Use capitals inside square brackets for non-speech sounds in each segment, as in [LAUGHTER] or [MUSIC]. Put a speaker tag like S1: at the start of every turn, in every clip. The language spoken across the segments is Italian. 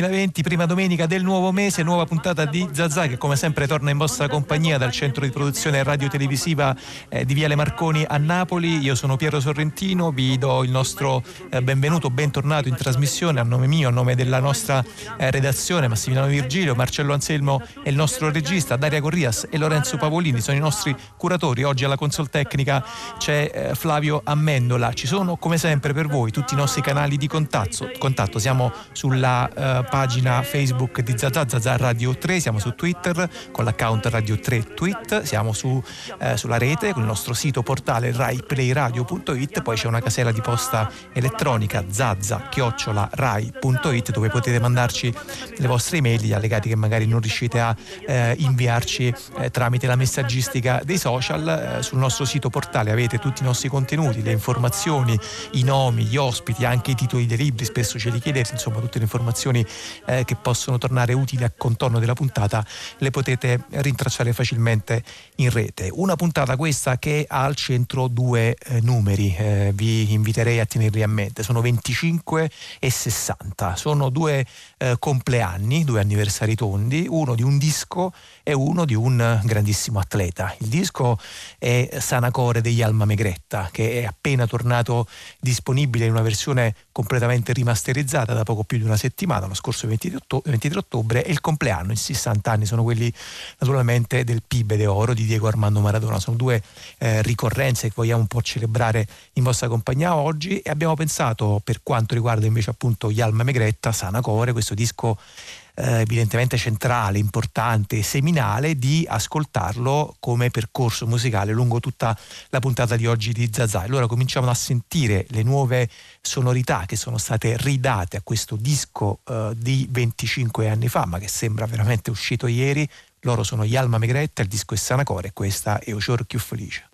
S1: 2020, prima domenica del nuovo mese, nuova puntata di Zazà che come sempre torna in vostra compagnia dal centro di produzione radio-televisiva eh, di Viale Marconi a Napoli. Io sono Piero Sorrentino, vi do il nostro eh, benvenuto, bentornato in trasmissione a nome mio, a nome della nostra eh, redazione, Massimiliano Virgilio, Marcello Anselmo è il nostro regista, Daria Corrias e Lorenzo Pavolini sono i nostri curatori. Oggi alla console tecnica c'è eh, Flavio Ammendola. Ci sono come sempre per voi tutti i nostri canali di contatto. contatto. Siamo sulla uh, pagina Facebook di Zazà Radio 3, siamo su Twitter con l'account Radio 3 Tweet, siamo su, uh, sulla rete con il nostro sito portale raiplayradio.it, poi c'è una casella di posta elettronica zazza-rai.it dove potete mandarci le vostre email, gli allegati che magari non riuscite a uh, inviarci tramite la messaggistica dei social. sul nostro sito portale. Avete tutti i nostri contenuti, le informazioni, i nomi, gli ospiti, anche i titoli dei libri, spesso ce li chiedete, insomma tutte le informazioni eh, che possono tornare utili a contorno della puntata le potete rintracciare facilmente in rete. Una puntata questa che ha al centro due eh, numeri, eh, vi inviterei a tenerli a mente, sono 25 e 60, sono due eh, compleanni, due anniversari tondi, uno di un disco e uno di un grandissimo atleta. Il disco è Sanacore degli Alma Megretta che è appena tornato disponibile in una versione completamente rimasterizzata da poco più di una settimana, lo scorso 23 ottobre, e il compleanno, i 60 anni, sono quelli naturalmente del PIB de Oro di Diego Armando Maradona. Sono due eh, ricorrenze che vogliamo un po' celebrare in vostra compagnia oggi e abbiamo pensato per quanto riguarda invece appunto gli Alma Megretta, Sana Core, questo disco eh, evidentemente centrale, importante, seminale, di ascoltarlo come percorso musicale lungo tutta la puntata di oggi di Zazà. Allora cominciamo a sentire le nuove sonorità che sono state ridate a questo disco eh, di 25 anni fa, ma che sembra veramente uscito ieri. Loro sono gli Alma Megretta, il disco è Sanacore e questa è Ocior più felice.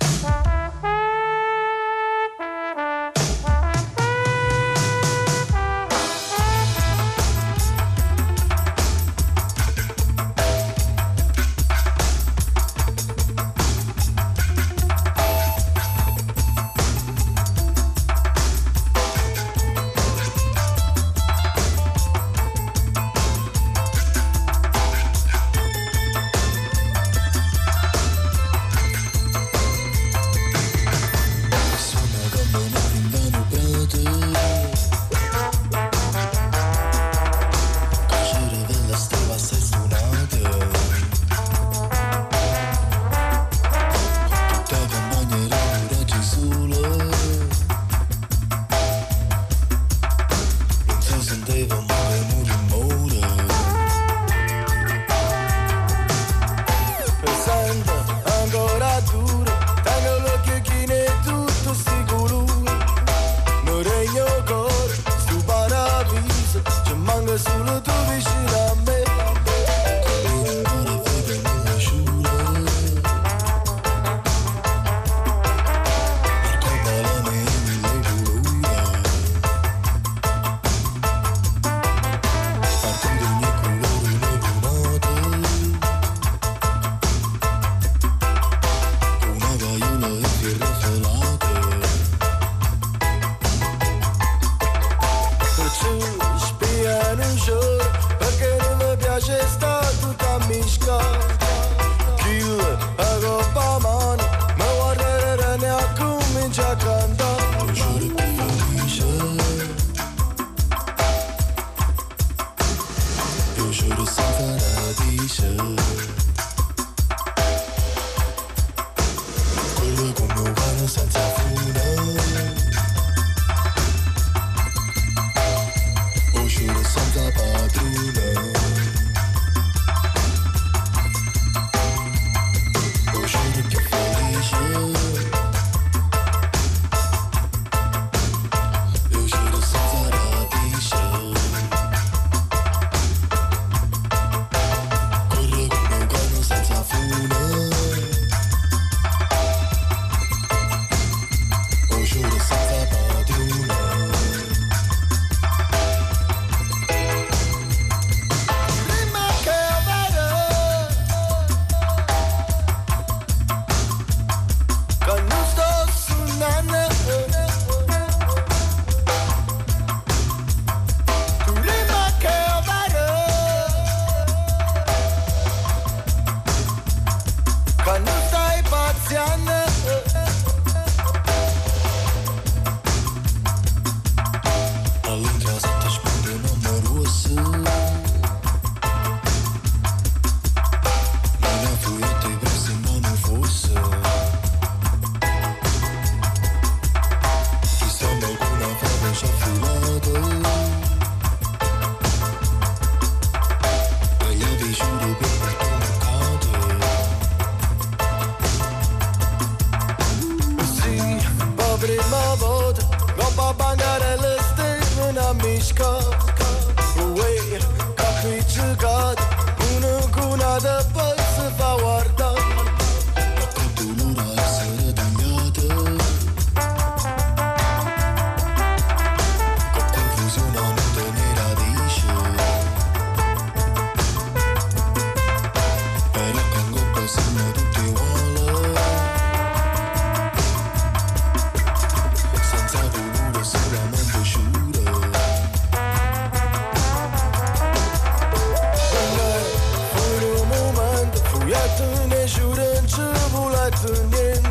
S2: tine jurând și buletin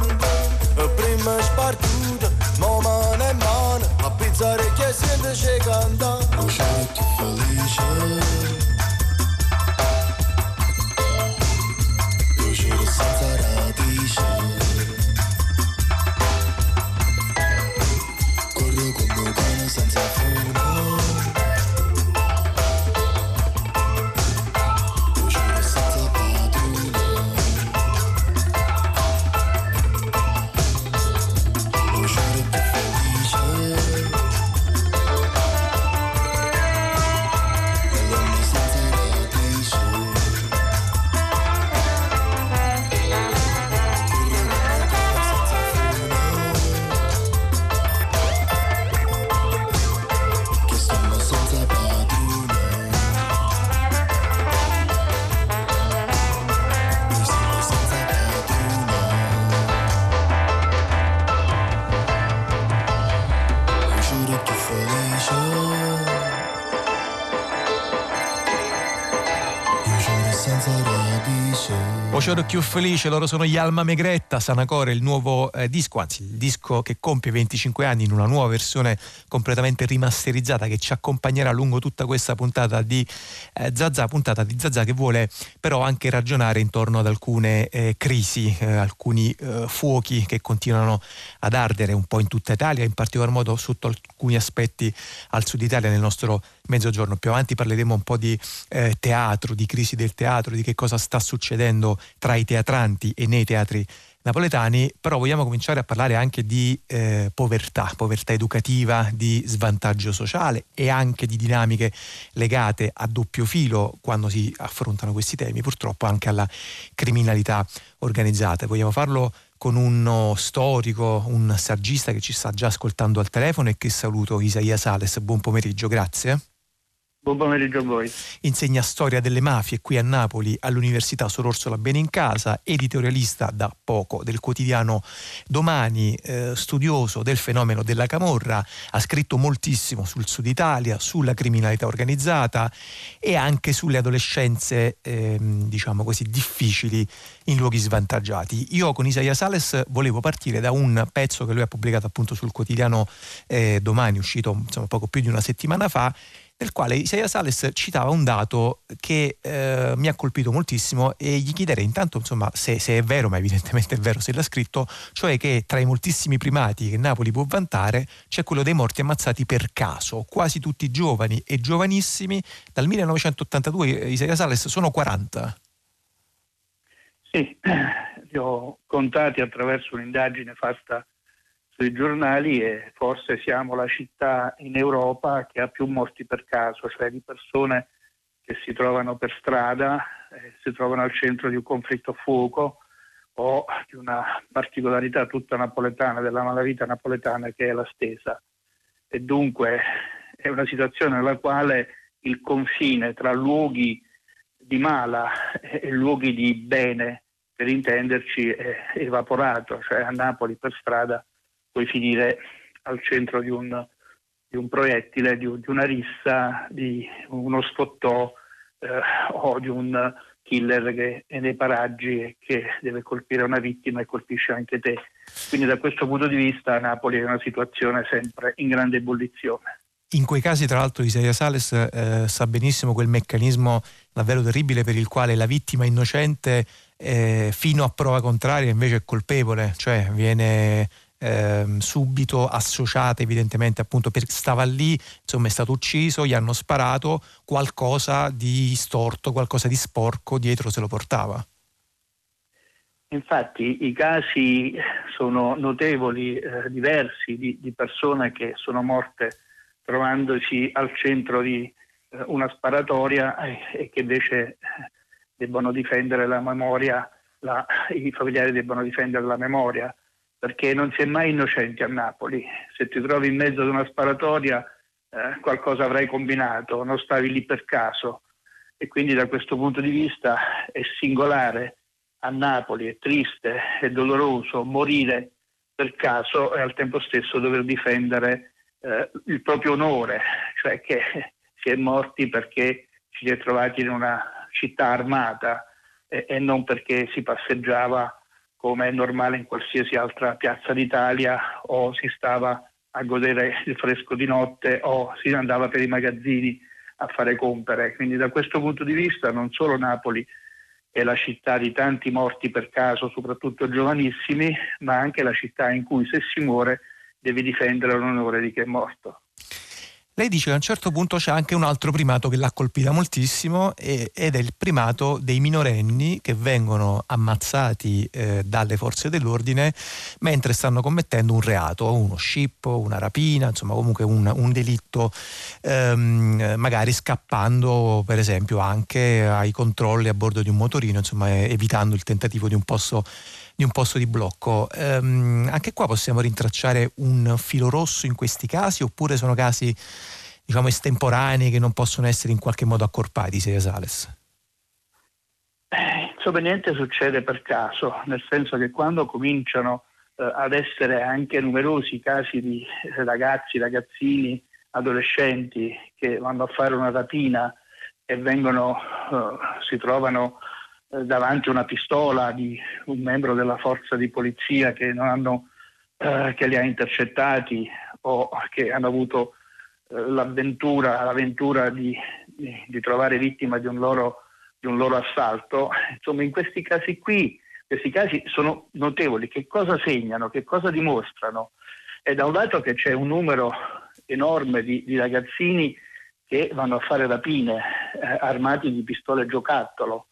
S2: În prima spartută, mama ne mană. A pizza rechezind și candan
S1: Ocero più felice, loro sono gli Alma Megretta, Sanacore, il nuovo eh, disco, anzi il disco che compie 25 anni in una nuova versione completamente rimasterizzata che ci accompagnerà lungo tutta questa puntata di eh, Zazà, puntata di Zazà che vuole però anche ragionare intorno ad alcune eh, crisi, eh, alcuni eh, fuochi che continuano ad ardere un po' in tutta Italia, in particolar modo sotto alcuni aspetti al sud Italia nel nostro mezzogiorno. Più avanti parleremo un po' di eh, teatro, di crisi del teatro, di che cosa sta succedendo tra i teatranti e nei teatri napoletani, però vogliamo cominciare a parlare anche di eh, povertà, povertà educativa, di svantaggio sociale e anche di dinamiche legate a doppio filo quando si affrontano questi temi, purtroppo anche alla criminalità organizzata. Vogliamo farlo con uno storico, un saggista che ci sta già ascoltando al telefono e che saluto Isaia Sales. Buon pomeriggio, grazie.
S3: Buon pomeriggio a voi.
S1: Insegna storia delle mafie qui a Napoli all'Università Sor Orsola Benincasa, editorialista da poco del quotidiano Domani, eh, studioso del fenomeno della camorra, ha scritto moltissimo sul Sud Italia, sulla criminalità organizzata e anche sulle adolescenze, eh, diciamo così, difficili in luoghi svantaggiati. Io con Isaia Sales volevo partire da un pezzo che lui ha pubblicato appunto sul quotidiano eh, Domani, uscito insomma, poco più di una settimana fa, nel quale Isaia Sales citava un dato che eh, mi ha colpito moltissimo e gli chiederei intanto insomma, se, se, è vero, ma evidentemente è vero se l'ha scritto, cioè che tra i moltissimi primati che Napoli può vantare c'è quello dei morti ammazzati per caso, quasi tutti giovani e giovanissimi, dal 1982 Isaia Sales sono 40.
S3: Sì, [CLEARS THROAT] li ho contati attraverso un'indagine fatta sui giornali e forse siamo la città in Europa che ha più morti per caso, cioè di persone che si trovano per strada, eh, si trovano al centro di un conflitto a fuoco o di una particolarità tutta napoletana, della malavita napoletana che è la stesa. E dunque è una situazione nella quale il confine tra luoghi di mala e luoghi di bene, per intenderci, è evaporato, cioè a Napoli per strada puoi finire al centro di un, di un proiettile, di, di, una rissa, di uno sfottò eh, o di un killer che è nei paraggi e che deve colpire una vittima e colpisce anche te. Quindi da questo punto di vista Napoli è una situazione sempre in grande ebollizione.
S1: In quei casi, tra l'altro, Isaia Sales eh, sa benissimo quel meccanismo davvero terribile per il quale la vittima innocente eh, fino a prova contraria invece è colpevole, cioè viene eh, subito associata evidentemente appunto perché stava lì, insomma è stato ucciso, gli hanno sparato, qualcosa di storto, qualcosa di sporco dietro se lo portava.
S3: Infatti i casi sono notevoli, eh, diversi, di, di, persone che sono morte trovandosi al centro di eh, una sparatoria e, e, che invece eh, debbono difendere la memoria, la, i familiari debbono difendere la memoria, perché non si è mai innocenti a Napoli. Se ti trovi in mezzo ad una sparatoria eh, qualcosa avrai combinato, non stavi lì per caso. E quindi da questo punto di vista è singolare a Napoli, è triste, è doloroso morire per caso e al tempo stesso dover difendere eh, il proprio onore, cioè che [LAUGHS] si è morti perché si è trovati in una città armata e, e non perché si passeggiava come è normale in qualsiasi altra piazza d'Italia o si stava a godere il fresco di notte o si andava per i magazzini a fare compere. Quindi da questo punto di vista non solo Napoli è la città di tanti morti per caso, soprattutto giovanissimi, ma anche la città in cui se si muore devi difendere l'onore di chi è morto.
S1: Lei dice che a un certo punto c'è anche un altro primato che l'ha colpita moltissimo ed è il primato dei minorenni che vengono ammazzati eh, dalle forze dell'ordine mentre stanno commettendo un reato, uno scippo, una rapina, insomma comunque un, un delitto, ehm, magari scappando per esempio anche ai controlli a bordo di un motorino, insomma evitando il tentativo di un posto di un posto di blocco. Um, anche qua possiamo rintracciare un filo rosso in questi casi oppure sono casi diciamo estemporanei che non possono essere in qualche modo accorpati, Seria Sales?
S3: Eh, insomma, niente succede per caso, nel senso che quando cominciano eh, ad essere anche numerosi casi di ragazzi, ragazzini, adolescenti che vanno a fare una rapina e vengono, eh, si trovano eh, davanti a una pistola di un membro della forza di polizia che, hanno, eh, che li ha intercettati o che hanno avuto eh, l'avventura, l'avventura di, di, di, trovare vittima di un, loro, di un loro assalto. Insomma, in questi casi qui, questi casi sono notevoli. Che cosa segnano? Che cosa dimostrano? È da un lato che c'è un numero enorme di, di ragazzini che vanno a fare rapine eh, armati di pistole giocattolo,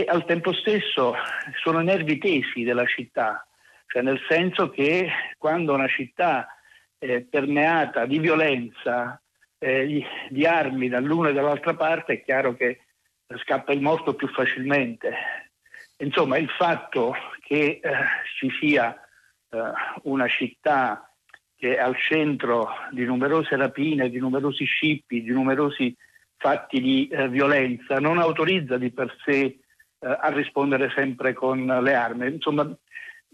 S3: e al tempo stesso sono nervi tesi della città, cioè nel senso che quando una città è permeata di violenza, eh, di armi dall'una e dall'altra parte, è chiaro che scappa il morto più facilmente. Insomma, il fatto che eh, ci sia eh, una città che è al centro di numerose rapine, di numerosi scippi, di numerosi fatti di eh, violenza, non autorizza di per sé eh, a rispondere sempre con le armi. Insomma,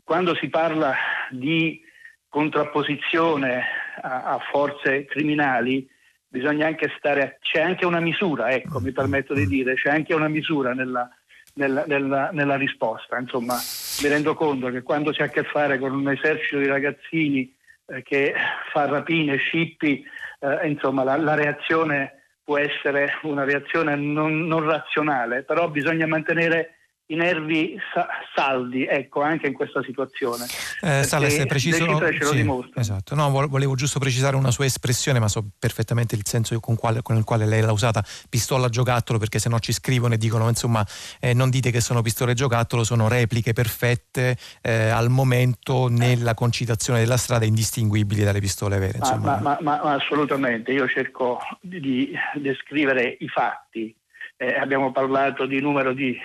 S3: quando si parla di contrapposizione a, a forze criminali, bisogna anche stare, a, c'è anche una misura, ecco, mi permetto di dire, c'è anche una misura nella, nella, nella, nella, risposta. Insomma, mi rendo conto che quando si ha a che fare con un esercito di ragazzini eh, che fa rapine, scippi, eh, insomma, la, la reazione può essere una reazione non, non razionale, però bisogna mantenere i nervi sa- saldi, ecco, anche in questa situazione.
S1: Eh, Sales, è preciso, sì, esatto. no, volevo giusto precisare una sua espressione, ma so perfettamente il senso con, quale, con il quale lei l'ha usata, pistola giocattolo, perché se no ci scrivono e dicono, insomma, eh, non dite che sono pistole giocattolo, sono repliche perfette eh, al momento nella concitazione della strada indistinguibili dalle pistole vere.
S3: Ma, ma, ma, ma, assolutamente, io cerco di descrivere i fatti eh, abbiamo parlato di numero di,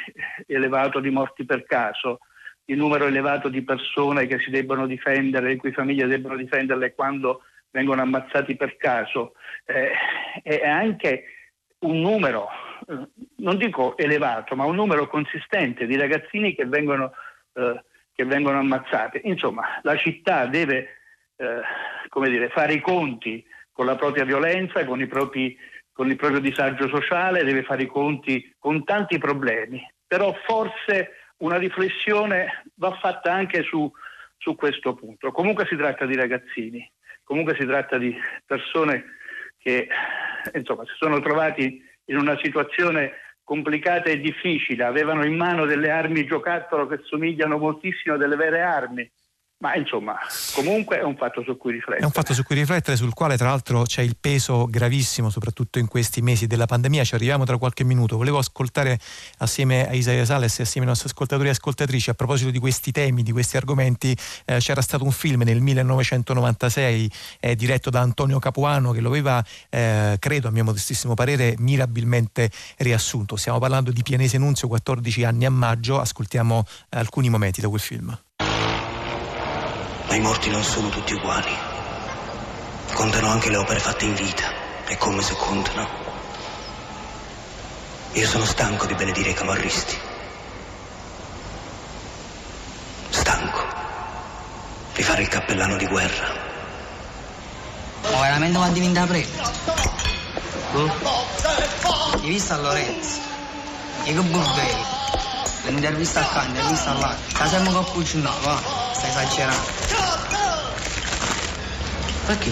S3: elevato di morti per caso, di numero elevato di persone che si debbono difendere, le cui famiglie debbono difenderle quando vengono ammazzati per caso. Eh, è anche un numero, eh, non dico elevato, ma un numero consistente di ragazzini che vengono, eh, che vengono ammazzati. Insomma, la città deve eh, dire, fare i conti con la propria violenza, con i propri con il proprio disagio sociale, deve fare i conti con tanti problemi, però forse una riflessione va fatta anche su, su questo punto. Comunque si tratta di ragazzini, comunque si tratta di persone che insomma, si sono trovati in una situazione complicata e difficile, avevano in mano delle armi giocattolo che somigliano moltissimo a delle vere armi ma insomma, comunque è un fatto su cui riflettere.
S1: È un fatto su cui riflettere, sul quale tra l'altro c'è il peso gravissimo, soprattutto in questi mesi della pandemia. Ci arriviamo tra qualche minuto. Volevo ascoltare assieme a Isaia Sales e assieme ai nostri ascoltatori e ascoltatrici a proposito di questi temi, di questi argomenti. Eh, c'era stato un film nel 1996 eh, diretto da Antonio Capuano che lo aveva, eh, credo a mio modestissimo parere, mirabilmente riassunto. Stiamo parlando di Pianese Nunzio, 14 anni a maggio. Ascoltiamo eh, alcuni momenti da quel film.
S4: Ma i morti non sono tutti uguali. Contano anche le opere fatte in vita. E come se contano. Io sono stanco di benedire i camorristi. Stanco di fare il cappellano di guerra.
S5: Ma veramente va a diventare prete? Mm? Hai visto a Lorenzo? E che burbelli. L'intervista accanto, l'intervista là. Sempre con cucinato, va. Stai esagerando. Perché?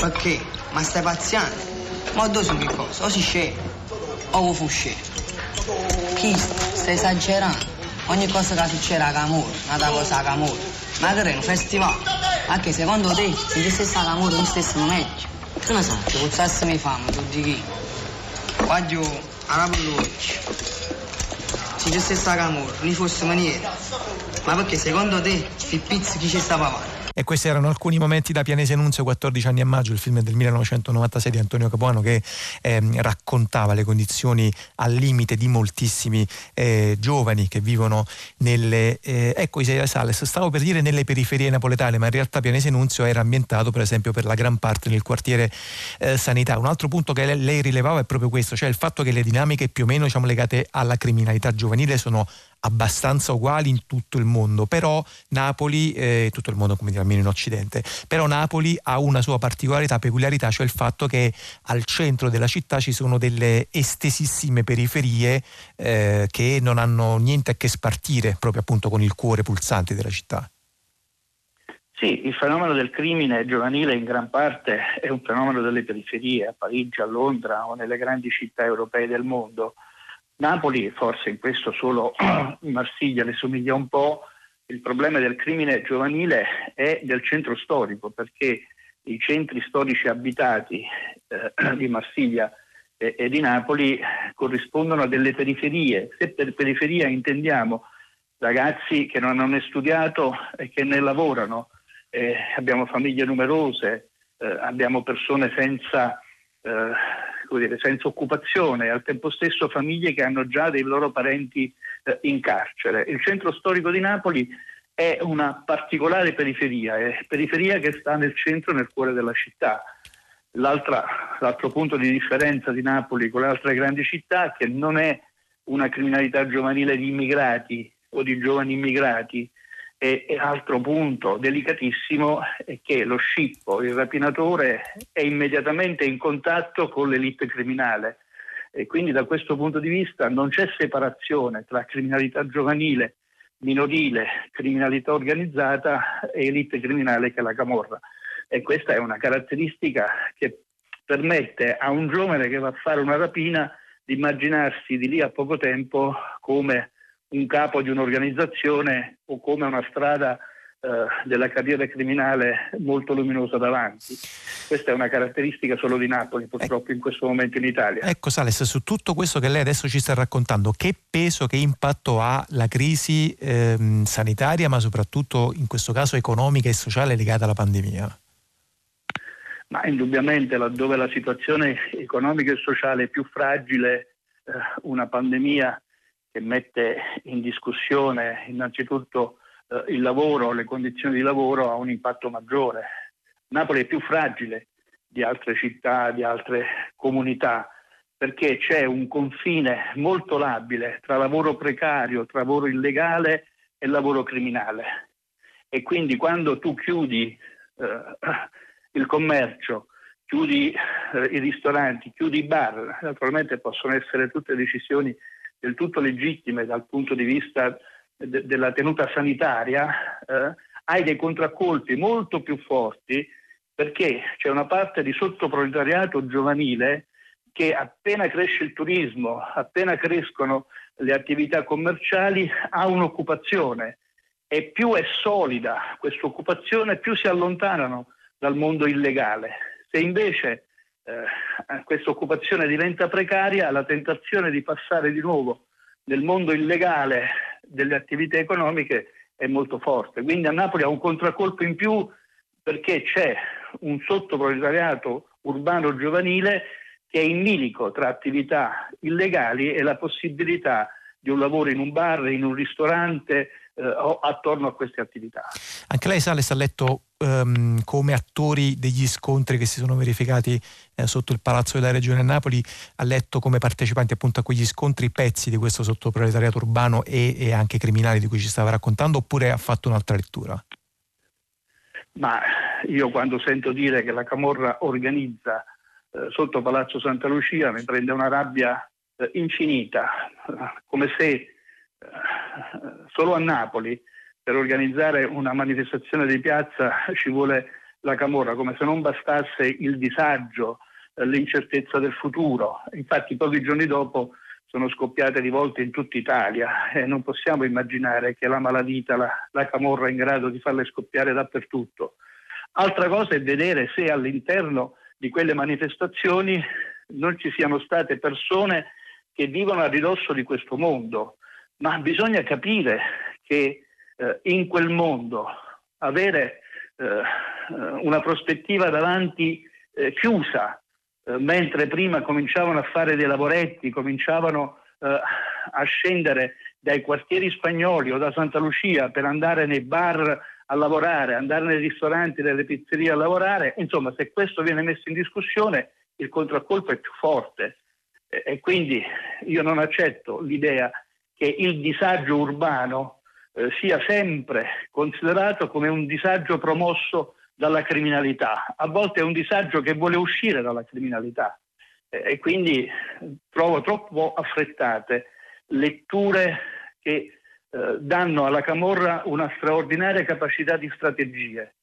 S5: Perché? Ma stai pazziando? Ma dove sono che cosa? O si scende, o fu scende. Chi stai esagerando? Ogni cosa che succede a Camore, una cosa a Camore. Ma che è un festival? Anche secondo te, se ci stesse a Camore, non stessimo meglio. Tu ne sai, ci puzzassimo i fame, tu di chi? Guaglio, a oggi. Se ci stesse a Camore, non fosse maniera. Ma perché secondo te, il pizzo chi ci sta pavando?
S1: E questi erano alcuni momenti da Pianese Nunzio, 14 anni a maggio, il film del 1996 di Antonio Capuano che eh, raccontava le condizioni al limite di moltissimi eh, giovani che vivono nelle, eh, ecco Isaia Sales, stavo per dire nelle periferie napoletane, ma in realtà Pianese Nunzio era ambientato per esempio per la gran parte nel quartiere eh, sanità. Un altro punto che lei rilevava è proprio questo, cioè il fatto che le dinamiche più o meno diciamo, legate alla criminalità giovanile sono abbastanza uguali in tutto il mondo, però Napoli, eh, tutto il mondo come dire almeno in Occidente, però Napoli ha una sua particolarità, peculiarità, cioè il fatto che al centro della città ci sono delle estesissime periferie eh, che non hanno niente a che spartire proprio appunto con il cuore pulsante della città.
S3: Sì, il fenomeno del crimine giovanile in gran parte è un fenomeno delle periferie, a Parigi, a Londra o nelle grandi città europee del mondo. Napoli, forse in questo solo [CLEARS THROAT] Marsiglia le somiglia un po', il problema del crimine giovanile è del centro storico, perché i centri storici abitati eh, [CLEARS THROAT] di Marsiglia e, e, di Napoli corrispondono a delle periferie. Se per periferia intendiamo ragazzi che non hanno studiato e che ne lavorano, eh, abbiamo famiglie numerose, eh, abbiamo persone senza eh, dire, senza occupazione e al tempo stesso famiglie che hanno già dei loro parenti eh, in carcere. Il centro storico di Napoli è una particolare periferia, è periferia che sta nel centro, nel cuore della città. l'altro punto di differenza di Napoli con le altre grandi città è che non è una criminalità giovanile di immigrati o di giovani immigrati, e, e, altro punto delicatissimo è che lo scippo, il rapinatore, è immediatamente in contatto con l'elite criminale e quindi da questo punto di vista non c'è separazione tra criminalità giovanile, minorile, criminalità organizzata e elite criminale che è la Camorra. E questa è una caratteristica che permette a un giovane che va a fare una rapina di immaginarsi di lì a poco tempo come un capo di un'organizzazione o come una strada eh, della carriera criminale molto luminosa davanti. Questa è una caratteristica solo di Napoli, purtroppo in questo momento in Italia.
S1: Ecco Sales, su tutto questo che lei adesso ci sta raccontando, che peso, che impatto ha la crisi ehm, sanitaria, ma soprattutto in questo caso economica e sociale legata alla pandemia?
S3: Ma indubbiamente laddove la situazione economica e sociale è più fragile, eh, una pandemia che mette in discussione innanzitutto eh, il lavoro, le condizioni di lavoro, ha un impatto maggiore. Napoli è più fragile di altre città, di altre comunità, perché c'è un confine molto labile tra lavoro precario, tra lavoro illegale e lavoro criminale. E quindi quando tu chiudi eh, il commercio, chiudi eh, i ristoranti, chiudi i bar, naturalmente possono essere tutte decisioni del tutto legittime dal punto di vista de- della tenuta sanitaria, eh, hai dei contraccolpi molto più forti perché c'è una parte di sottoproletariato giovanile che appena cresce il turismo, appena crescono le attività commerciali, ha un'occupazione e più è solida questa occupazione, più si allontanano dal mondo illegale. Se invece eh, questa occupazione diventa precaria, la tentazione di passare di nuovo nel mondo illegale delle attività economiche è molto forte. Quindi a Napoli ha un contraccolpo in più perché c'è un sottoproletariato urbano giovanile che è in milico tra attività illegali e la possibilità di un lavoro in un bar, in un ristorante eh, o attorno a queste attività.
S1: Anche lei, Sales, ha letto um, come attori degli scontri che si sono verificati eh, sotto il Palazzo della Regione Napoli, ha letto come partecipanti appunto a quegli scontri pezzi di questo sottoproletariato urbano e, e anche criminali di cui ci stava raccontando oppure ha fatto un'altra lettura?
S3: Ma io quando sento dire che la Camorra organizza eh, sotto Palazzo Santa Lucia mi prende una rabbia eh, infinita, come se eh, solo a Napoli per organizzare una manifestazione di piazza ci vuole la Camorra, come se non bastasse il disagio, eh, l'incertezza del futuro. Infatti pochi giorni dopo sono scoppiate rivolte in tutta Italia e non possiamo immaginare che la malavita, la, la Camorra è in grado di farle scoppiare dappertutto. Altra cosa è vedere se all'interno di quelle manifestazioni non ci siano state persone che vivono a ridosso di questo mondo, ma bisogna capire che eh, in quel mondo avere eh, una prospettiva davanti eh, chiusa, eh, mentre prima cominciavano a fare dei lavoretti, cominciavano a scendere dai quartieri spagnoli o da Santa Lucia per andare nei bar a lavorare, andare nei ristoranti, nelle pizzerie a lavorare, insomma se questo viene messo in discussione il contraccolpo è più forte. E quindi io non accetto l'idea che il disagio urbano eh, sia sempre considerato come un disagio promosso dalla criminalità, a volte è un disagio che vuole uscire dalla criminalità eh, e quindi trovo troppo affrettate letture che eh, danno alla Camorra una straordinaria capacità di strategie.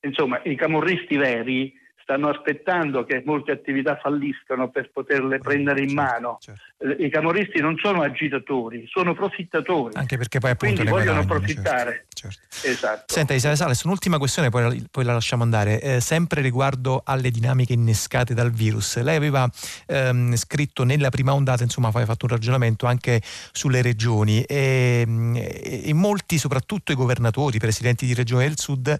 S3: Insomma, i camorristi veri stanno aspettando che molte attività falliscano per poterle prendere in certo, mano. Certo. Eh, I camorristi non sono agitatori, sono profittatori.
S1: Anche perché poi appunto
S3: Quindi vogliono guadagnano, approfittare. Certo, certo. Esatto.
S1: Senta Isale Sales, un'ultima questione, poi, poi la lasciamo andare. Eh, sempre riguardo alle dinamiche innescate dal virus. Lei aveva ehm, scritto nella prima ondata, insomma, aveva fatto un ragionamento anche sulle regioni e, e, e molti, soprattutto i governatori, i presidenti di regioni del sud,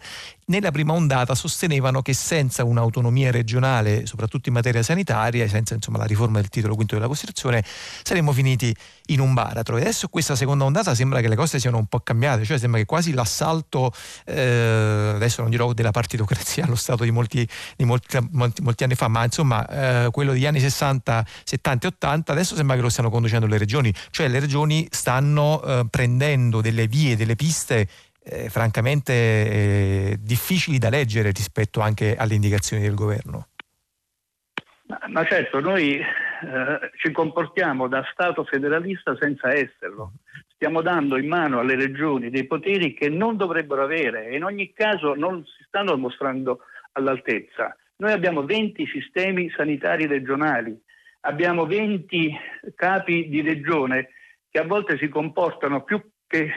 S1: nella prima ondata sostenevano che senza un'autonomia regionale, soprattutto in materia sanitaria, senza insomma, la riforma del titolo quinto della Costituzione, saremmo finiti in un baratro. E adesso questa seconda ondata sembra che le cose siano un po' cambiate, cioè sembra che quasi l'assalto, eh, adesso non dirò della partitocrazia allo Stato di molti, di molti, molti, molti anni fa, ma insomma eh, quello degli anni 60, 70 e 80, adesso sembra che lo stiano conducendo le regioni, cioè le regioni stanno eh, prendendo delle vie, delle piste eh, francamente eh, difficili da leggere rispetto anche alle indicazioni del governo.
S3: Ma, certo, noi eh, ci comportiamo da Stato federalista senza esserlo. Stiamo dando in mano alle regioni dei poteri che non dovrebbero avere e in ogni caso non si stanno mostrando all'altezza. Noi abbiamo 20 sistemi sanitari regionali, abbiamo 20 capi di regione che a volte si comportano più che eh,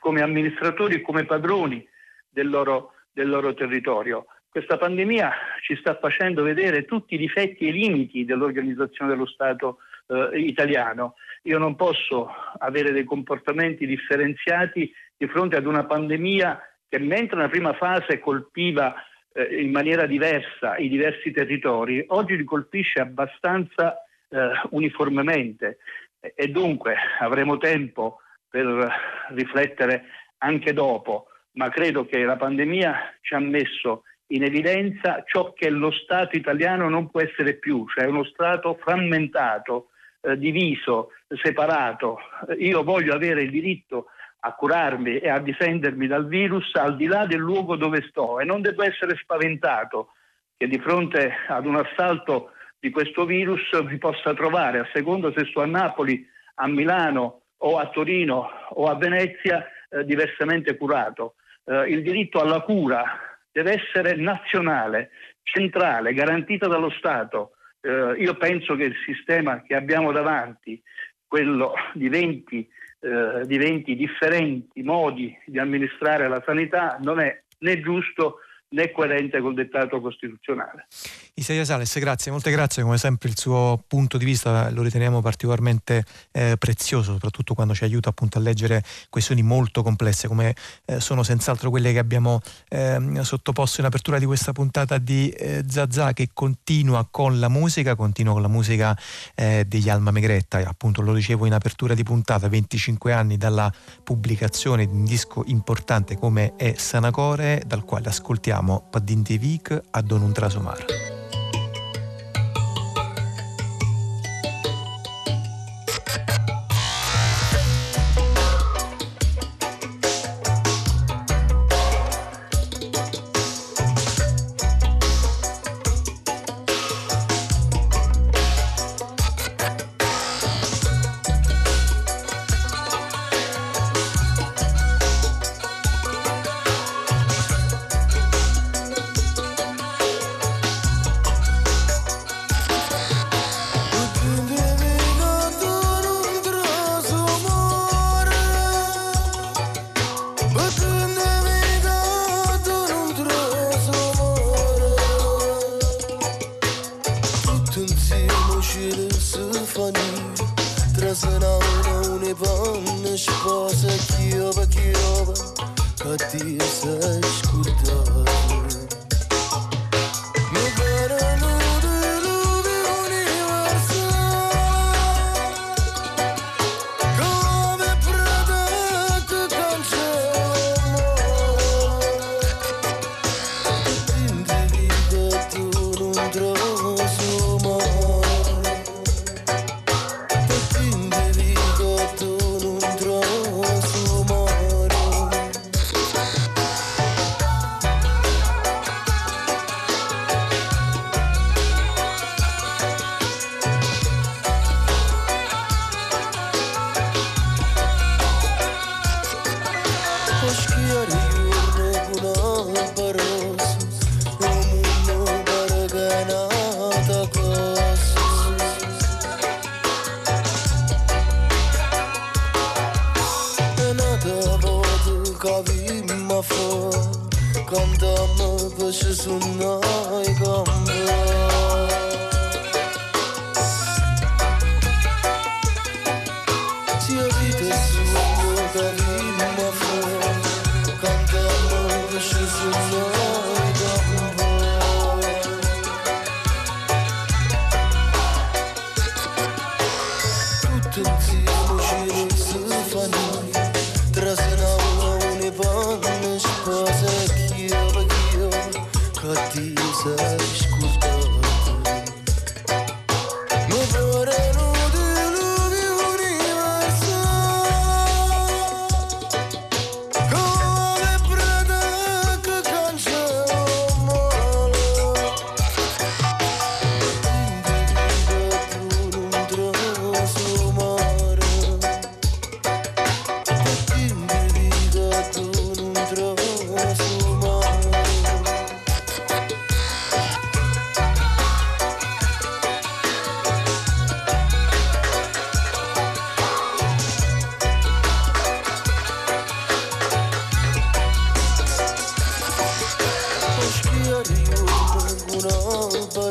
S3: come amministratori e come padroni del loro, del loro territorio. Questa pandemia ci sta facendo vedere tutti i difetti e i limiti dell'organizzazione dello Stato eh, italiano. Io non posso avere dei comportamenti differenziati di fronte ad una pandemia che mentre nella prima fase colpiva eh, in maniera diversa i diversi territori, oggi li colpisce abbastanza eh, uniformemente e dunque avremo tempo per riflettere anche dopo, ma credo che la pandemia ci ha messo in evidenza ciò che lo Stato italiano non può essere più, cioè uno Stato frammentato, eh, diviso, separato. Io voglio avere il diritto a curarmi e a difendermi dal virus al di là del luogo dove sto e non devo essere spaventato che di fronte ad un assalto di questo virus mi possa trovare, a seconda se sto a Napoli, a Milano o a Torino o a Venezia eh, diversamente curato. Eh, il diritto alla cura deve essere nazionale, centrale, garantita dallo Stato. Eh, io penso che il sistema che abbiamo davanti, quello di 20, eh, di 20 differenti modi di amministrare la sanità, non è né giusto né coerente col dettato costituzionale.
S2: Isaia Sales, grazie, molte grazie, come sempre il suo punto di vista lo riteniamo particolarmente eh, prezioso, soprattutto quando ci aiuta appunto a leggere questioni molto complesse come eh, sono senz'altro quelle che abbiamo eh, sottoposto in apertura di questa puntata di eh, Zazà che continua con la musica, continua con la musica eh, degli Alma Megretta, appunto lo dicevo in apertura di puntata, 25 anni dalla pubblicazione di un disco importante come è Sanacore, dal quale ascoltiamo siamo Padintevic a Don.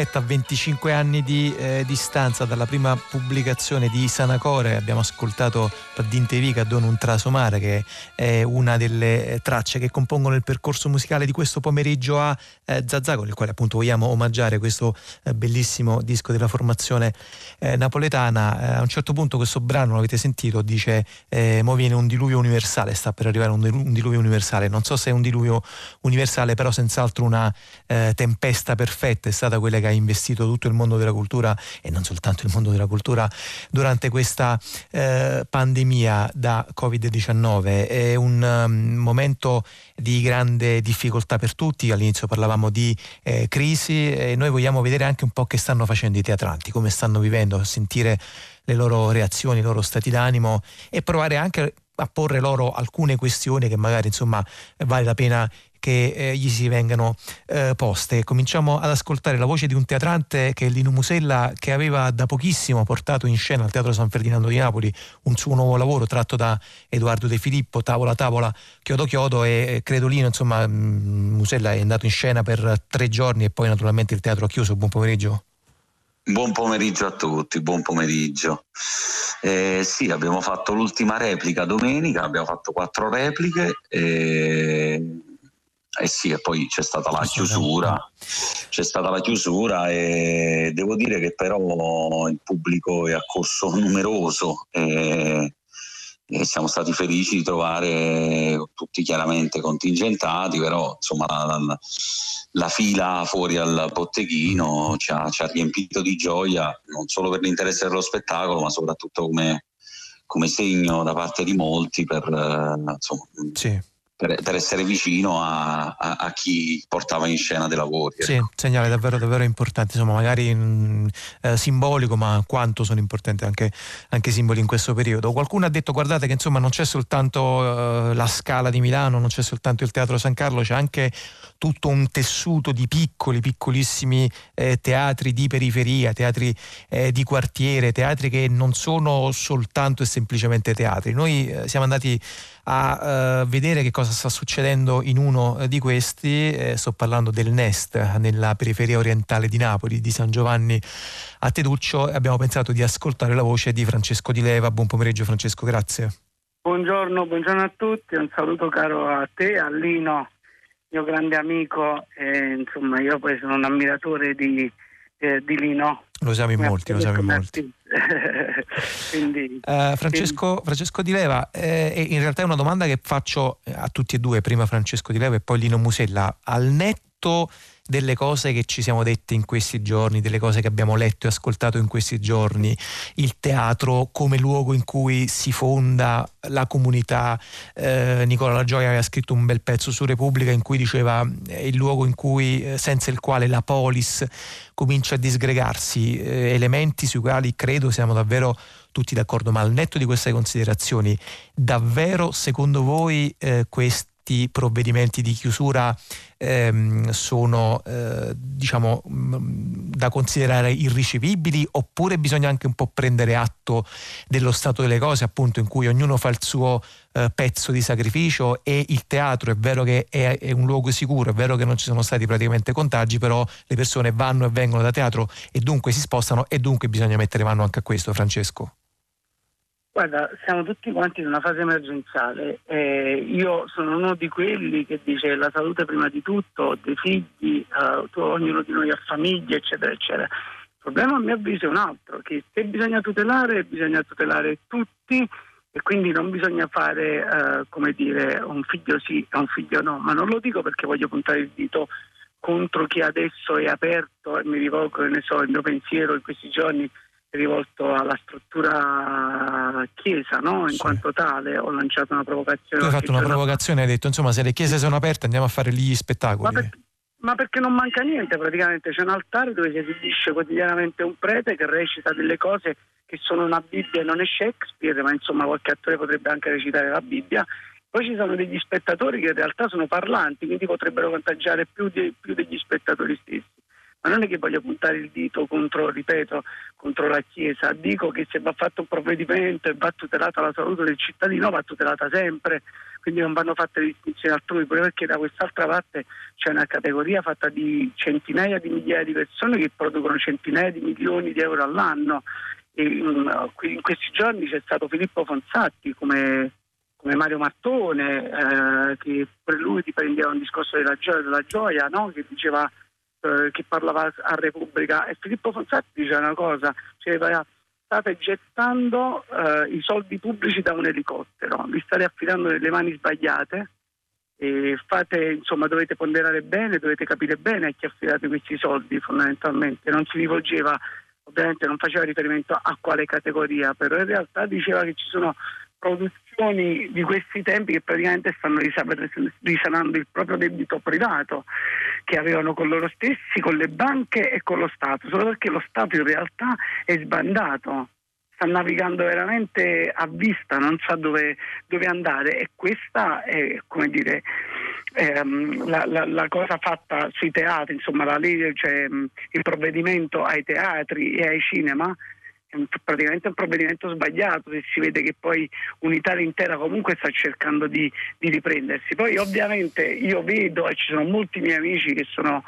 S1: Alma Megretta, 25 anni di eh, distanza dalla prima pubblicazione di Sanacore, abbiamo ascoltato Paddintevica Don un trasomare che è una delle eh, tracce che compongono il percorso musicale di questo pomeriggio a eh, Zazà, con il quale appunto vogliamo omaggiare questo eh, bellissimo disco della formazione eh, napoletana. A un certo punto questo brano, l'avete sentito, dice eh, mo viene un diluvio universale, sta per arrivare un, un diluvio universale, non so se è un diluvio universale, però senz'altro una tempesta perfetta stata quella che ha investito tutto il mondo della cultura e non soltanto il mondo della cultura durante questa eh, pandemia da Covid-19. È un um, momento di grande difficoltà per tutti, all'inizio parlavamo di eh, crisi e noi vogliamo vedere anche un po' che stanno facendo i teatranti, come stanno vivendo, sentire le loro reazioni, i loro stati d'animo e provare anche a porre loro alcune questioni che magari insomma vale la pena che eh, gli si vengano eh, poste. Cominciamo ad ascoltare la voce di un teatrante che è Lino Musella che aveva da pochissimo portato in scena al Teatro San Ferdinando di Napoli un suo nuovo lavoro tratto da Edoardo De Filippo, Tavola Tavola, Chiodo Chiodo e credo Lino, insomma mm, Musella è andato in scena per tre giorni e poi naturalmente il teatro ha chiuso. Buon pomeriggio.
S6: Buon pomeriggio a tutti, buon pomeriggio. Eh, sì, abbiamo fatto l'ultima replica domenica, abbiamo fatto quattro repliche. E eh sì, e poi c'è stata la chiusura, c'è stata la chiusura e devo dire che però il pubblico è accorso [LAUGHS] numeroso e, e siamo stati felici di trovare tutti chiaramente contingentati, però insomma la, la, la fila fuori al botteghino ci ha, ci ha, riempito di gioia, non solo per l'interesse dello spettacolo, ma soprattutto come, come segno da parte di molti per eh, insomma,
S1: sì
S6: per, per essere vicino a, a, a, chi portava in scena dei lavori.
S1: Sì, ecco. segnale davvero, davvero importante, insomma magari mh, mm, eh, simbolico, ma quanto sono importanti anche, anche, simboli in questo periodo. Qualcuno ha detto guardate che insomma non c'è soltanto eh, la Scala di Milano, non c'è soltanto il Teatro San Carlo, c'è anche tutto un tessuto di piccoli, piccolissimi eh, teatri di periferia, teatri eh, di quartiere, teatri che non sono soltanto e semplicemente teatri. Noi eh, siamo andati a uh, vedere che cosa sta succedendo in uno eh, di questi, eh, sto parlando del Nest nella periferia orientale di Napoli, di San Giovanni a Teduccio e abbiamo pensato di ascoltare la voce di Francesco Di Leva. Buon pomeriggio Francesco, grazie.
S7: Buongiorno, buongiorno a tutti, un saluto caro a te, a Lino, mio grande amico, e, insomma io poi sono un ammiratore di, eh, di Lino.
S1: Lo siamo in molti, lo siamo in molti. [LAUGHS] quindi, uh, Francesco, Francesco, Di Leva, eh, in realtà è una domanda che faccio a tutti e due, prima Francesco Di Leva e poi Lino Musella. Al netto delle cose che ci siamo detti in questi giorni, delle cose che abbiamo letto e ascoltato in questi giorni, il teatro come luogo in cui si fonda la comunità. Eh, Nicola La Gioia aveva scritto un bel pezzo su Repubblica in cui diceva è il luogo in cui, eh, senza il quale la polis comincia a disgregarsi, eh, elementi sui quali credo siamo davvero tutti d'accordo, ma al netto di queste considerazioni, davvero secondo voi eh, questi questi provvedimenti di chiusura ehm, sono eh, diciamo mm, da considerare irricevibili oppure bisogna anche un po' prendere atto dello stato delle cose appunto in cui ognuno fa il suo eh, pezzo di sacrificio e il teatro è vero che è, è, un luogo sicuro, è vero che non ci sono stati praticamente contagi, però le persone vanno e vengono da teatro e dunque si spostano e dunque bisogna mettere mano anche a questo Francesco.
S7: Guarda, siamo tutti quanti in una fase emergenziale. Eh, io sono uno di quelli che dice la salute prima di tutto, dei figli, eh, ognuno di noi ha famiglie, eccetera, eccetera. Il problema a mio avviso è un altro, che se bisogna tutelare, bisogna tutelare tutti e quindi non bisogna fare, eh, come dire, un figlio sì e un figlio no, ma non lo dico perché voglio puntare il dito contro chi adesso è aperto e mi rivolgo, ne so, il mio pensiero in questi giorni rivolto alla struttura chiesa, no? in sì. quanto tale ho lanciato una provocazione.
S1: Tu hai fatto una provocazione, hai detto insomma se le chiese sono aperte andiamo a fare gli spettacoli.
S7: Ma, per, ma perché non manca niente praticamente, c'è un altare dove si esibisce quotidianamente un prete che recita delle cose che sono una Bibbia e non è Shakespeare, ma insomma qualche attore potrebbe anche recitare la Bibbia. Poi ci sono degli spettatori che in realtà sono parlanti, quindi potrebbero contagiare più, di, più degli spettatori stessi. Ma non è che voglio puntare il dito contro, ripeto, contro la Chiesa, dico che se va fatto un provvedimento e va tutelata la salute del cittadino, va tutelata sempre, quindi non vanno fatte distinzioni altrui, pure perché da quest'altra parte c'è una categoria fatta di centinaia di migliaia di persone che producono centinaia di milioni di euro all'anno. E in, in questi giorni c'è stato Filippo Fonsatti come come Mario Martone, eh, che per lui ti prendeva un discorso della gioia, della gioia no? che diceva eh, che parlava a Repubblica e Filippo Fonsatti dice una cosa, diceva state gettando eh, i soldi pubblici da un elicottero, li state affidando nelle mani sbagliate fate, insomma, dovete ponderare bene, dovete capire bene a chi affidate questi soldi fondamentalmente. Non si rivolgeva, ovviamente non faceva riferimento a quale categoria, però in realtà diceva che ci sono produzioni di questi tempi che praticamente stanno risanando il proprio debito privato che avevano con loro stessi, con le banche e con lo Stato, solo perché lo Stato in realtà è sbandato, sta navigando veramente a vista, non sa dove, dove andare. E questa è come dire ehm, la, la, la, cosa fatta sui teatri, insomma la legge, cioè, il provvedimento ai teatri e ai cinema praticamente un provvedimento sbagliato se si vede che poi un'Italia intera comunque sta cercando di, di, riprendersi. Poi ovviamente io vedo e ci sono molti miei amici che sono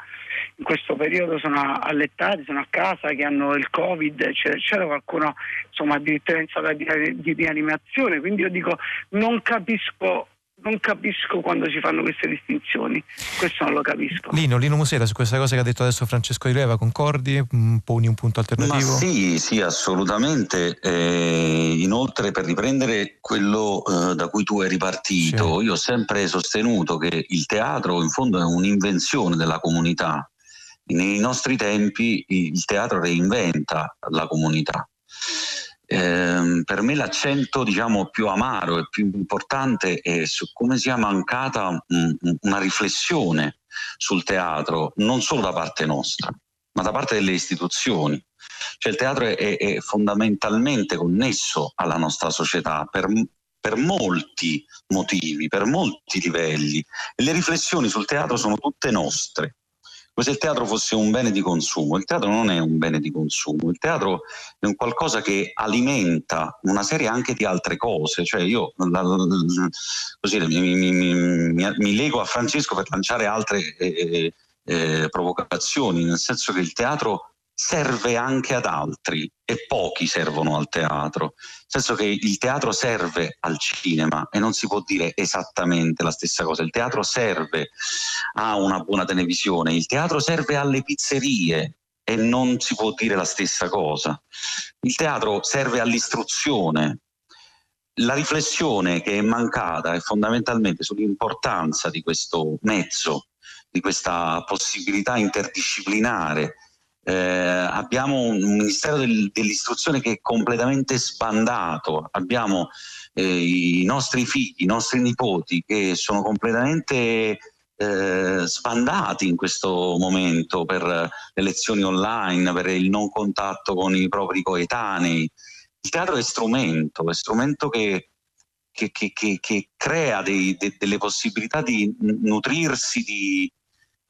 S7: in questo periodo sono allettati, sono a casa, che hanno il Covid, eccetera, eccetera, qualcuno insomma addirittura in sala di, di rianimazione, quindi io dico non capisco non capisco quando si fanno queste distinzioni, questo non lo capisco.
S1: Lino, Lino Musera, su questa cosa che ha detto adesso Francesco Di Leva, concordi? Poni un punto alternativo?
S6: Ma sì, sì, assolutamente. Eh, inoltre, per riprendere quello eh, da cui tu hai ripartito, sì. io ho sempre sostenuto che il teatro in fondo è un'invenzione della comunità. Nei nostri tempi il teatro reinventa la comunità eh, per me l'accento diciamo, più amaro e più importante è su come sia mancata mh, una riflessione sul teatro, non solo da parte nostra, ma da parte delle istituzioni. Cioè il teatro è, è fondamentalmente connesso alla nostra società per, per molti motivi, per molti livelli. E le riflessioni sul teatro sono tutte nostre come se il teatro fosse un bene di consumo. Il teatro non è un bene di consumo, il teatro è un qualcosa che alimenta una serie anche di altre cose. Cioè io la, la, così, mi, mi, mi, mi, lego a Francesco per lanciare altre eh, eh, provocazioni, nel senso che il teatro serve anche ad altri e pochi servono al teatro, nel senso che il teatro serve al cinema e non si può dire esattamente la stessa cosa, il teatro serve a una buona televisione, il teatro serve alle pizzerie e non si può dire la stessa cosa, il teatro serve all'istruzione. La riflessione che è mancata è fondamentalmente sull'importanza di questo mezzo, di questa possibilità interdisciplinare eh, abbiamo un Ministero del, dell'istruzione che è completamente sbandato, abbiamo eh, i nostri figli, i nostri nipoti che sono completamente eh, sbandati in questo momento per le lezioni online, per il non contatto con i propri coetanei. Il teatro è strumento, è strumento che, che, che, che crea dei, de, delle possibilità di nutrirsi di,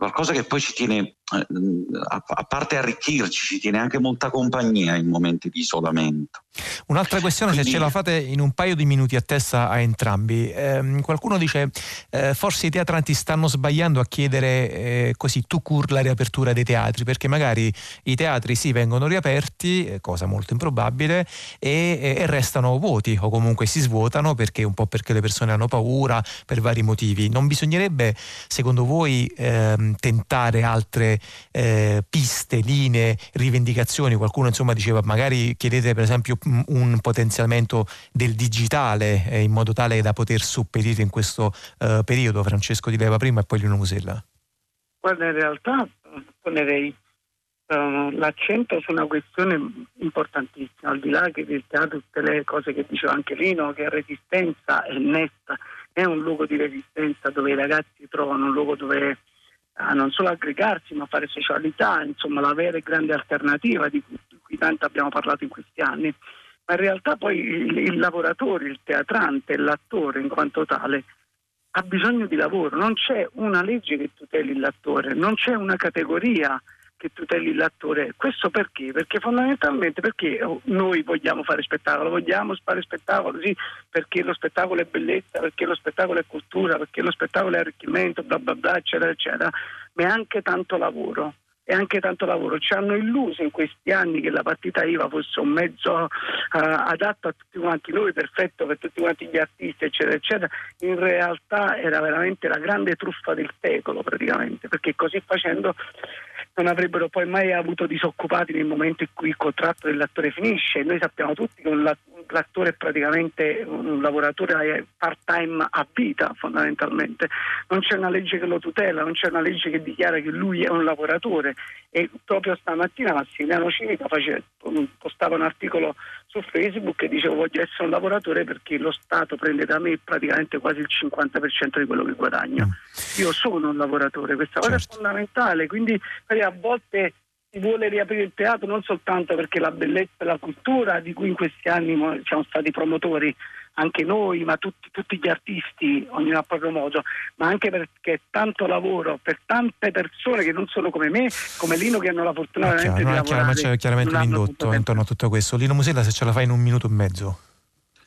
S6: qualcosa che poi ci tiene, a parte arricchirci, ci tiene anche molta compagnia in momenti di isolamento.
S1: Un'altra questione, Quindi... se ce la fate in un paio di minuti a testa a entrambi. Eh, qualcuno dice eh, forse i teatranti stanno sbagliando a chiedere eh, così tu cur la riapertura dei teatri, perché magari i teatri sì vengono riaperti, eh, cosa molto improbabile, e, e, restano vuoti o comunque si svuotano perché un po' perché le persone hanno paura per vari motivi. Non bisognerebbe, secondo voi, ehm, tentare altre eh, piste, linee, rivendicazioni? Qualcuno insomma diceva magari chiedete per esempio un potenziamento del digitale eh, in modo tale da poter sopperire in questo eh, periodo. Francesco Di Leva prima e poi Lino Musella.
S7: Guarda, in realtà ponerei uh, l'accento su una questione importantissima, al di là che teatro tutte le cose che diceva anche Lino, che Resistenza è netta, è un luogo di resistenza dove i ragazzi trovano un luogo dove uh, non solo aggregarsi ma fare socialità, insomma la vera e grande alternativa di cui, di cui tanto abbiamo parlato in questi anni. Ma in realtà poi il, il lavoratore, il teatrante, l'attore in quanto tale ha bisogno di lavoro, non c'è una legge che tuteli l'attore, non c'è una categoria che tuteli l'attore. Questo perché? Perché fondamentalmente perché noi vogliamo fare spettacolo, vogliamo fare spettacolo, sì, perché lo spettacolo è bellezza, perché lo spettacolo è cultura, perché lo spettacolo è arricchimento, bla bla bla, eccetera, eccetera, ma è anche tanto lavoro e anche tanto lavoro. Ci hanno illuso in questi anni che la partita IVA fosse un mezzo uh, adatto a tutti quanti noi, perfetto per tutti quanti gli artisti, eccetera, eccetera. In realtà era veramente la grande truffa del secolo praticamente, perché così facendo non avrebbero poi mai avuto disoccupati nel momento in cui il contratto dell'attore finisce. Noi sappiamo tutti che l'attore è praticamente un lavoratore part time a vita fondamentalmente. Non c'è una legge che lo tutela, non c'è una legge che dichiara che lui è un lavoratore e proprio stamattina Massimiliano Civica postava un articolo su Facebook e dicevo voglio essere un lavoratore perché lo Stato prende da me praticamente quasi il 50% di quello che guadagno. Mm. Io sono un lavoratore, questa certo. cosa è certo. fondamentale, quindi a volte vuole riaprire il teatro non soltanto perché la bellezza e la cultura di cui in questi anni siamo stati promotori anche noi, ma tutti, tutti, gli artisti, ognuno a proprio modo, ma anche perché tanto lavoro per tante persone che non sono come me, come Lino, che hanno la fortuna
S1: ah,
S7: chiaro,
S1: di
S7: lavorare.
S1: Ma c'è chiaramente un indotto intorno a tutto questo. Lino Musella, se ce la fai in un minuto e mezzo.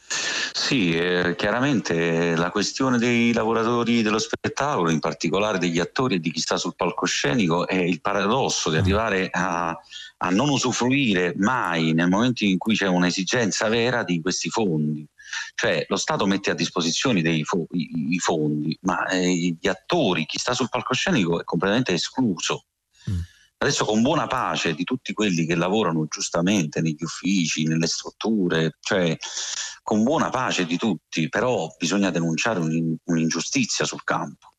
S6: Sì, eh, chiaramente la questione dei lavoratori dello spettacolo, in particolare degli attori e di chi sta sul palcoscenico, è il paradosso di mm. arrivare a, a non usufruire mai nel momento in cui c'è un'esigenza vera di questi fondi. Cioè lo Stato mette a disposizione dei fo- i, i, fondi, ma eh, gli attori, chi sta sul palcoscenico è completamente escluso. Mm. Adesso con buona pace di tutti quelli che lavorano giustamente negli uffici, nelle strutture, cioè con buona pace di tutti, però bisogna denunciare un'ingiustizia sul campo.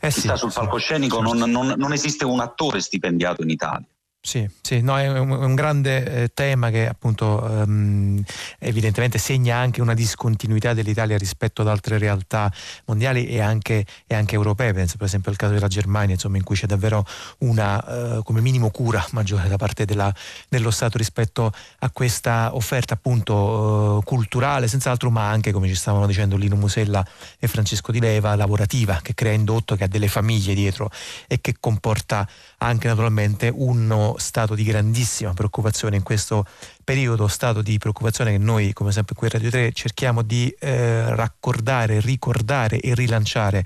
S6: Eh sì, sta sul palcoscenico non, non, non esiste un attore stipendiato in Italia.
S1: Sì, sì no, è, un, un, grande eh, tema che appunto um, evidentemente segna anche una discontinuità dell'Italia rispetto ad altre realtà mondiali e anche, e anche europee, penso per esempio al caso della Germania, insomma, in cui c'è davvero una uh, come minimo cura [LAUGHS] maggiore da parte della, dello Stato rispetto a questa offerta appunto uh, culturale, senz'altro, ma anche come ci stavano dicendo Lino Musella e Francesco Di Leva, lavorativa, che crea indotto, che ha delle famiglie dietro e che comporta anche naturalmente uno stato di grandissima preoccupazione in questo periodo, stato di preoccupazione che noi come sempre qui a Radio 3 cerchiamo di eh, raccordare, ricordare e rilanciare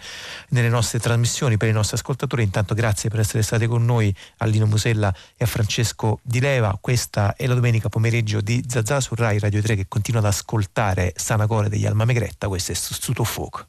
S1: nelle nostre trasmissioni per i nostri ascoltatori. Intanto grazie per essere stati con noi a Lino Musella e a Francesco Di Leva. Questa è la domenica pomeriggio di Zazà su Rai Radio 3 che continua ad ascoltare Sanacore degli Alma Megretta. Questo è Sostituto Fuoco.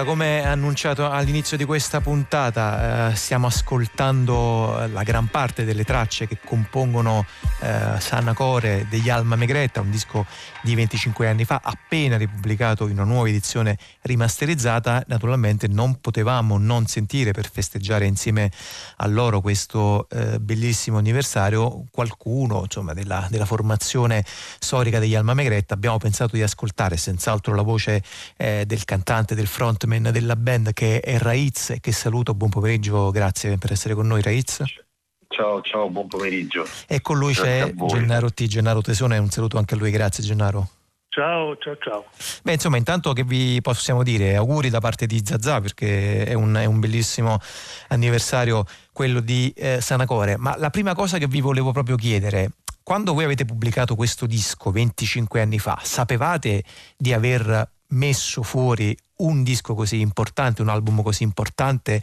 S1: Allora, come annunciato all'inizio di questa puntata, eh, stiamo ascoltando la gran parte delle tracce che compongono eh, Sana Core degli Alma Megretta, un disco di 25 anni fa, appena ripubblicato in una nuova edizione rimasterizzata. Naturalmente non potevamo non sentire per festeggiare insieme a loro questo eh, bellissimo anniversario qualcuno insomma, della, della, formazione storica degli Alma Megretta. Abbiamo pensato di ascoltare senz'altro la voce eh, del cantante del frontman della band che è Raiz che saluto, buon pomeriggio, grazie per essere con noi Raiz.
S8: Ciao, ciao, buon pomeriggio.
S1: E con lui grazie c'è Gennaro T, Gennaro Tesone, un saluto anche a lui, grazie Gennaro.
S9: Ciao, ciao, ciao.
S1: Beh, insomma, intanto che vi possiamo dire? Auguri da parte di Zazà perché è un, è un bellissimo anniversario quello di eh, Sanacore. Ma la prima cosa che vi volevo proprio chiedere, quando voi avete pubblicato questo disco 25 anni fa, sapevate di aver messo fuori un disco così importante, un album così importante,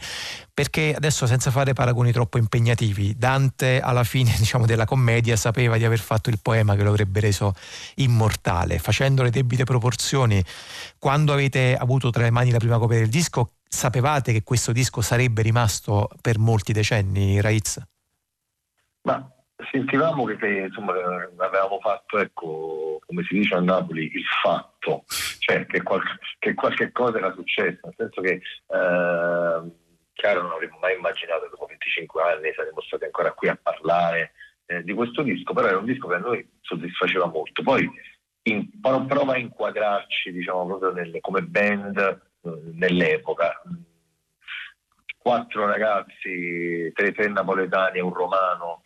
S1: perché adesso senza fare paragoni troppo impegnativi, Dante alla fine [LAUGHS] diciamo, della commedia sapeva di aver fatto il poema che lo avrebbe reso immortale, facendo le debite proporzioni. Quando avete avuto tra le mani la prima copia del disco, sapevate che questo disco sarebbe rimasto per molti decenni, Raiz?
S8: Ma sentivamo che, insomma, avevamo fatto, ecco, come si dice a Napoli, il fatto, cioè che, qual- che qualche cosa era successo, nel senso che eh, chiaro non avremmo mai immaginato che dopo 25 anni saremmo stati ancora qui a parlare eh, di questo disco, però era un disco che a noi soddisfaceva molto. Poi in, prova a inquadrarci diciamo, proprio nelle, come band eh, nell'epoca. Quattro ragazzi, tre, tre napoletani e un romano,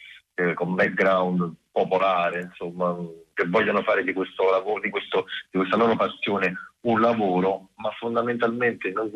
S8: eh, con background popolare, insomma, che vogliono fare di questo lavoro, di, questo, di questa loro passione un lavoro, ma fondamentalmente non,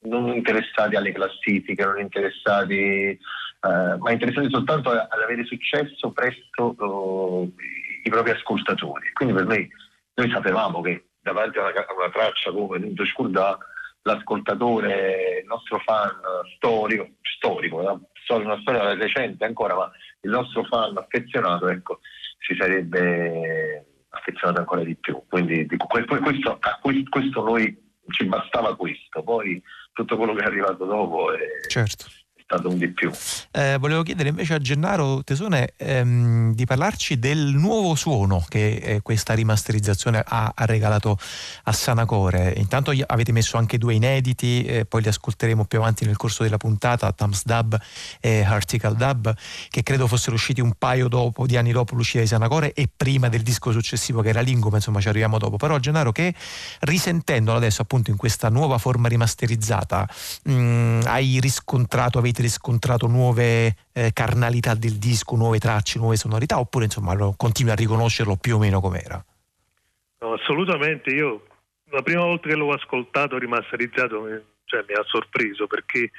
S8: non interessati alle classifiche, non interessati, eh, ma interessati soltanto ad avere successo presso uh, i propri ascoltatori. Quindi per noi, noi sapevamo che davanti a una, a una traccia come Nudo Scurdà, l'ascoltatore, il nostro fan storico, storico, no? una storia recente ancora, ma il nostro fan affezionato ecco, si sarebbe affezionato ancora di più. Quindi dico, questo, a questo noi ci bastava questo, poi tutto quello che è arrivato dopo è,
S1: certo
S8: stato un di più.
S1: Eh, volevo chiedere invece a Gennaro Tesone ehm, di parlarci del nuovo suono che eh, questa rimasterizzazione ha, ha, regalato a Sanacore. Intanto avete messo anche due inediti, eh, poi li ascolteremo più avanti nel corso della puntata, Thumbs Dub e Article Dub, che credo fossero usciti un paio dopo, di anni dopo l'uscita di Sanacore e prima del disco successivo che era Lingo, ma insomma ci arriviamo dopo. Però Gennaro che risentendolo adesso appunto in questa nuova forma rimasterizzata, mh, mm, hai riscontrato, avete avete riscontrato nuove eh, carnalità del disco, nuove tracce, nuove sonorità oppure insomma continui a riconoscerlo più o meno com'era?
S9: No, assolutamente, io la prima volta che l'ho ascoltato rimasterizzato mi, cioè, mi ha sorpreso perché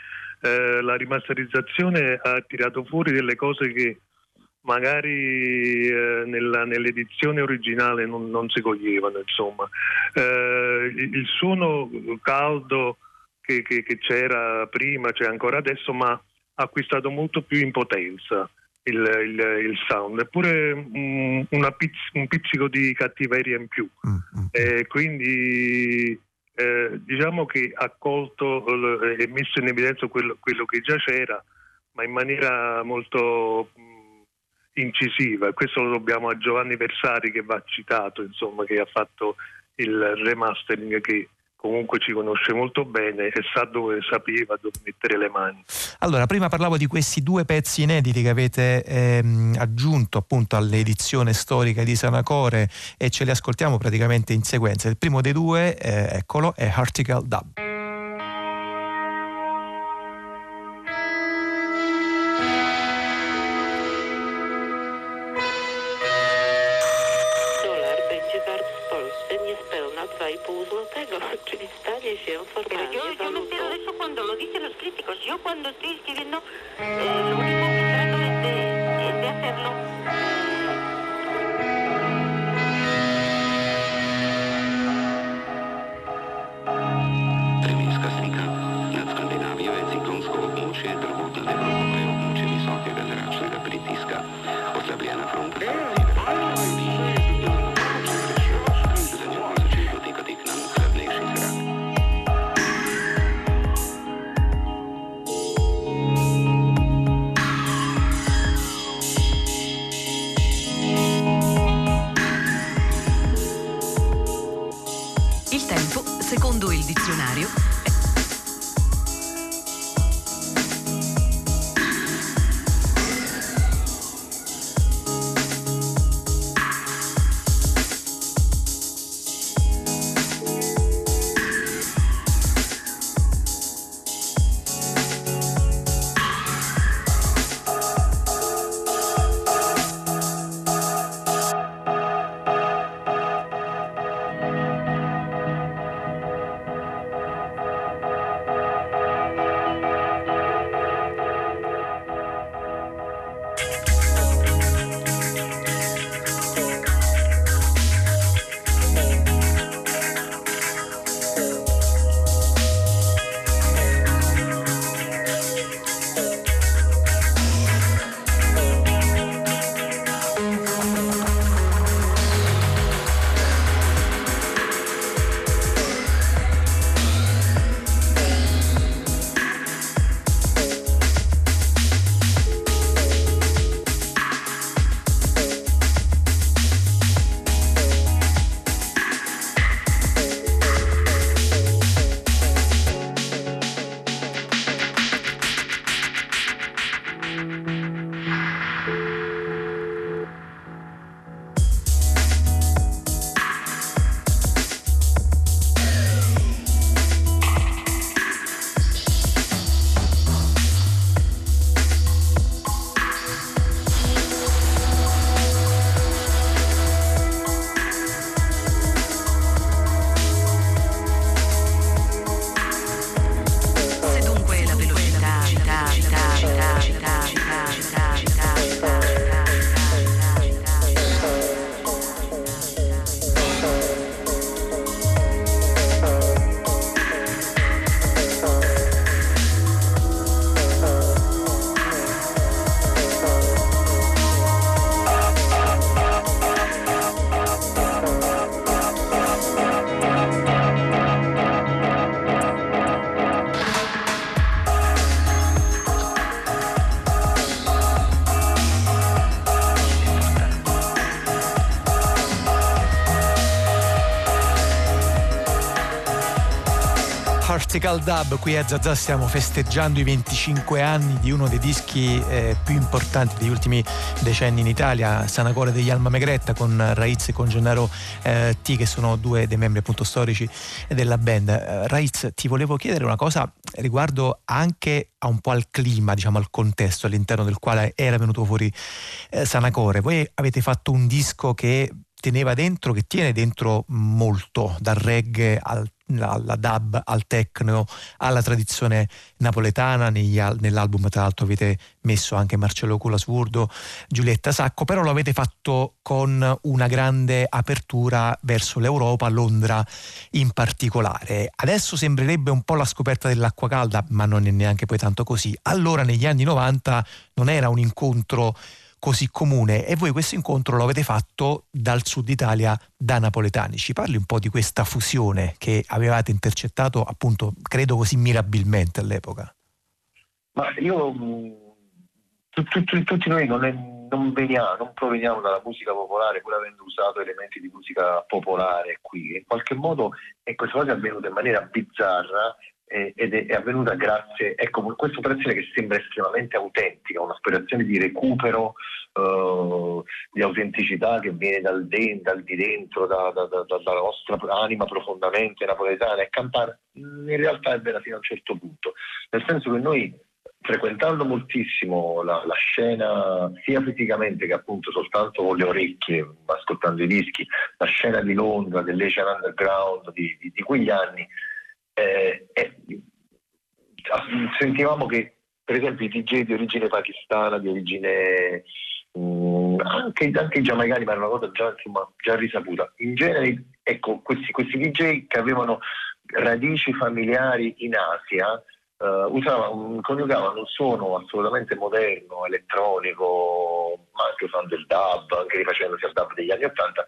S9: eh, la rimasterizzazione ha tirato fuori delle cose che magari eh, nella, nell'edizione originale non, non, si coglievano, insomma. Eh, il suono caldo che, che, che c'era prima, c'è ancora adesso, ma ha acquistato molto più in potenza il, il, il sound, eppure um, pizz, un pizzico di cattiveria in più. Mm-hmm. Eh, quindi eh, diciamo che ha colto e eh, messo in evidenza quello, quello, che già c'era, ma in maniera molto mh, mm, incisiva. Questo lo dobbiamo a Giovanni Versari che va citato, insomma, che ha fatto il remastering che comunque ci conosce molto bene e sa dove sapeva dove mettere le mani.
S1: Allora, prima parlavo di questi due pezzi inediti che avete ehm, aggiunto appunto all'edizione storica di Sanacore e ce li ascoltiamo praticamente in sequenza. Il primo dei due, eh, eccolo, è Article Dub. Article Dub, qui a Zazà stiamo festeggiando i 25 anni di uno dei dischi eh, più importanti degli ultimi decenni in Italia, Sanacore degli Alma Megretta con Raiz e con Gennaro eh, T che sono due dei membri appunto storici della band. Eh, Raiz, ti volevo chiedere una cosa riguardo anche a un po' al clima, diciamo al contesto all'interno del quale era venuto fuori eh, Sanacore. Voi avete fatto un disco che teneva dentro, che tiene dentro molto, dal reggae al alla dub, al techno, alla tradizione napoletana. Negli, nell'album, tra l'altro, avete messo anche Marcello Culasurdo, Giulietta Sacco, però lo avete fatto con una grande apertura verso l'Europa, Londra in particolare. Adesso sembrerebbe un po' la scoperta dell'acqua calda, ma non è neanche poi tanto così. Allora, negli anni 90 non era un incontro così comune e voi questo incontro lo avete fatto dal sud Italia da napoletani. Ci parli un po' di questa fusione che avevate intercettato appunto credo così mirabilmente all'epoca?
S8: Ma io mm, tutti, noi non, è, non, veniamo, non proveniamo dalla musica popolare pur avendo usato elementi di musica popolare qui. In qualche modo e questa cosa è avvenuta in maniera bizzarra ed è, avvenuta grazie, ecco, questa operazione che sembra estremamente autentica, un'operazione di recupero, uh, di autenticità che viene dal, de, dal di dentro, da, da, da, dalla nostra anima profondamente napoletana e campana, in realtà è vera fino a un certo punto, nel senso che noi frequentando moltissimo la, la, scena sia fisicamente che appunto soltanto con le orecchie, ascoltando i dischi, la scena di Londra, dell'Asian Underground di, di, di quegli anni, eh, eh, sentivamo che per esempio i DJ di origine pakistana, di origine mh, mm, anche, anche, giamaicani, ma era una cosa già, insomma, già risaputa. In genere, ecco, questi, questi, DJ che avevano radici familiari in Asia uh, usavano, coniugavano un suono assolutamente moderno, elettronico, ma anche usando il dub, anche rifacendosi al dub degli anni Ottanta,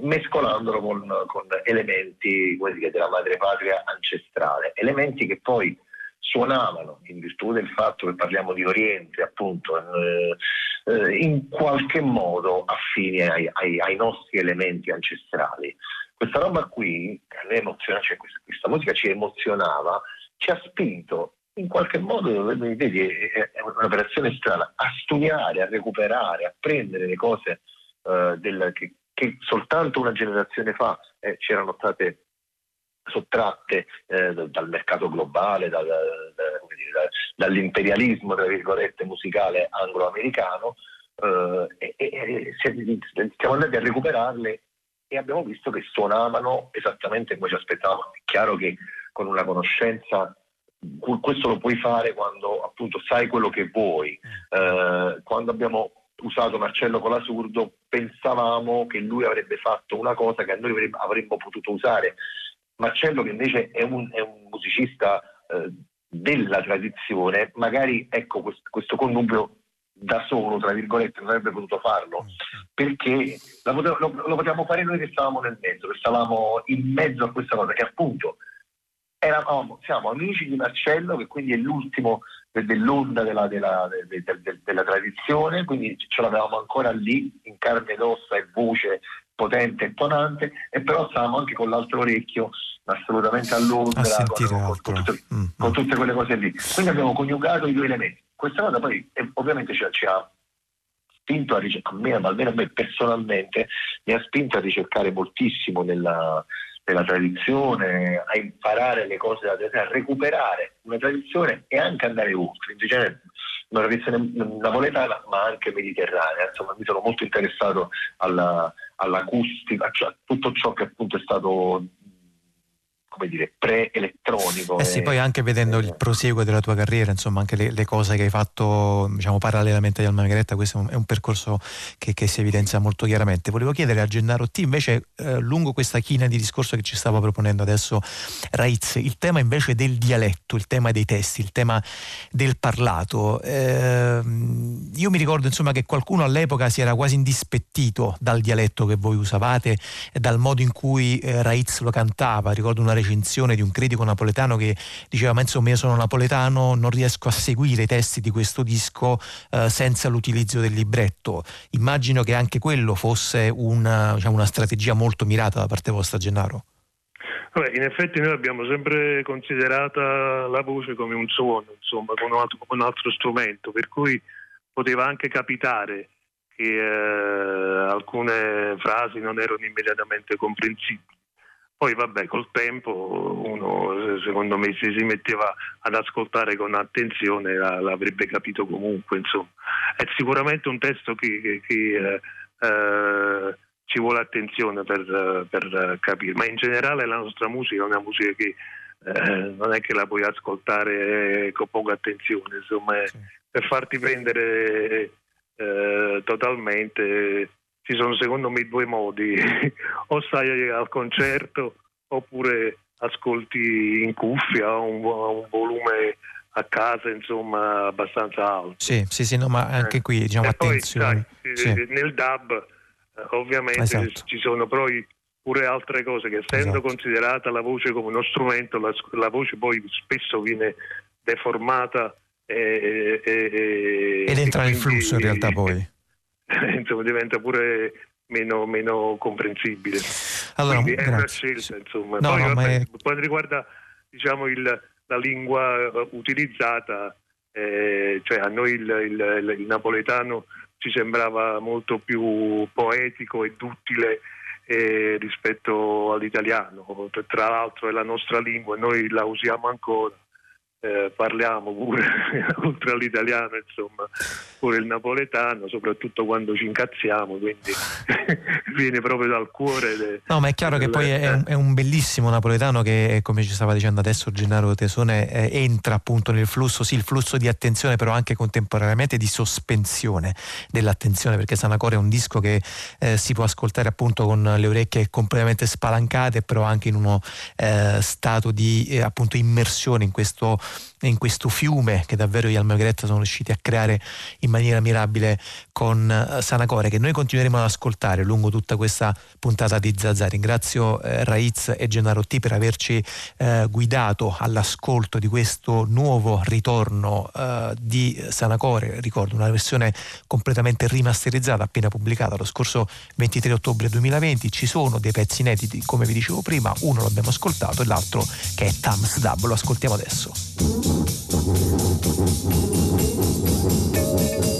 S8: mescolandolo con, con elementi dire, della madrepatria ancestrale, elementi che poi suonavano in virtù del fatto che parliamo di Oriente, appunto, eh, eh, in qualche modo affini ai, ai, ai, nostri elementi ancestrali. Questa roba qui, cioè questa, questa, musica ci emozionava, ci ha spinto in qualche modo, vedi, è, è un'operazione strana, a studiare, a recuperare, a prendere le cose uh, del, che, che soltanto una generazione fa eh, c'erano state sottratte eh, dal mercato globale, dal, da, dire, dall'imperialismo tra virgolette musicale anglo-americano eh, e, e, siamo andati a recuperarle e abbiamo visto che suonavano esattamente come ci aspettavamo. È chiaro che con una conoscenza questo lo puoi fare quando appunto sai quello che vuoi. Mm. Eh, quando abbiamo usato Marcello Colasurdo, pensavamo che lui avrebbe fatto una cosa che noi avremmo potuto usare. Marcello che invece è un, è un musicista eh, della tradizione, magari ecco questo, questo connubio da solo, tra virgolette, non avrebbe potuto farlo, perché lo, lo, lo potevamo fare noi che stavamo nel mezzo, che stavamo in mezzo a questa cosa, che appunto eravamo, siamo amici di Marcello, che quindi è l'ultimo dell'onda della, della, della, della, tradizione, quindi ce l'avevamo ancora lì in carne ed ossa e voce potente e tonante, e però stavamo anche con l'altro orecchio assolutamente a Londra con, con, con, tutte, mm, con, mm. tutte, quelle cose lì. Quindi abbiamo coniugato i due elementi. Questa cosa poi eh, ovviamente ci, ci ha spinto a ricercare, almeno a me personalmente, mi ha spinto a ricercare moltissimo nella, della tradizione, a imparare le cose della tradizione, a recuperare una tradizione e anche andare oltre. In genere una tradizione napoletana ma anche mediterranea. Insomma, mi sono molto interessato alla, all'acustica, cioè a tutto ciò che appunto è stato come dire, pre-elettronico.
S1: Eh sì, poi anche vedendo il prosieguo della tua carriera, insomma, anche le, le cose che hai fatto, diciamo, parallelamente agli Alma Margheretta, questo è un, è un percorso che, che, si evidenzia molto chiaramente. Volevo chiedere a Gennaro T, invece, eh, lungo questa china di discorso che ci stava proponendo adesso Raiz, il tema invece del dialetto, il tema dei testi, il tema del parlato. Eh, io mi ricordo, insomma, che qualcuno all'epoca si era quasi indispettito dal dialetto che voi usavate e dal modo in cui eh, Raiz lo cantava. Ricordo una recensione di un critico napoletano che diceva ma insomma io sono napoletano, non riesco a seguire i testi di questo disco eh, senza l'utilizzo del libretto. Immagino che anche quello fosse una, diciamo, una strategia molto mirata da parte vostra Gennaro.
S9: Vabbè, in effetti noi abbiamo sempre considerato la voce come un suono, insomma, come un altro, come un altro strumento, per cui poteva anche capitare che eh, alcune frasi non erano immediatamente comprensibili. Poi vabbè, col tempo uno secondo me se si metteva ad ascoltare con attenzione l'avrebbe capito comunque, insomma. È sicuramente un testo che, che, che eh, eh, ci vuole attenzione per, per, capire, ma in generale la nostra musica è una musica che eh, non è che la puoi ascoltare con poca attenzione, insomma, sì. per farti prendere eh, totalmente ci sono secondo me due modi, [LAUGHS] o stai al concerto oppure ascolti in cuffia un, un volume a casa insomma abbastanza alto.
S1: Sì, sì, sì, no, ma anche qui diciamo
S9: e
S1: attenzione.
S9: Poi, sai, sì. Nel DAB eh, ovviamente esatto. ci sono poi pure altre cose che essendo esatto. considerata la voce come uno strumento, la, la voce poi spesso viene deformata e,
S1: e, ed entra nel flusso in realtà poi. [LAUGHS]
S9: insomma, diventa pure meno, meno comprensibile.
S1: Allora,
S9: Quindi è una scelta, insomma. No, Poi, no, vabbè, è... quando riguarda diciamo, il, la lingua eh, utilizzata, eh, cioè a noi il, il, il, napoletano ci sembrava molto più poetico e duttile eh, rispetto all'italiano. Tra l'altro è la nostra lingua, noi la usiamo ancora eh, parliamo pure, [LAUGHS] oltre all'italiano, insomma, pure il napoletano, soprattutto quando ci incazziamo, quindi [LAUGHS] viene proprio dal cuore. De,
S1: no, ma è chiaro che poi è è un, bellissimo napoletano che, come ci stava dicendo adesso Gennaro Tesone, eh, entra appunto nel flusso, sì, il flusso di attenzione, però anche contemporaneamente di sospensione dell'attenzione, perché Sanacore è un disco che eh, si può ascoltare appunto con le orecchie completamente spalancate, però anche in uno eh, stato di eh, appunto immersione in questo in questo fiume che davvero gli Almagretta sono riusciti a creare in maniera mirabile con eh, Sanacore che noi continueremo ad ascoltare lungo tutta questa puntata di Zazà. Ringrazio eh, Raiz e Gennaro T per averci eh, guidato all'ascolto di questo nuovo ritorno eh, di Sanacore, ricordo una versione completamente rimasterizzata appena pubblicata lo scorso 23 ottobre 2020. Ci sono dei pezzi inediti come vi dicevo prima, uno l'abbiamo ascoltato e l'altro che è Tams Dub, lo ascoltiamo adesso. Thank you.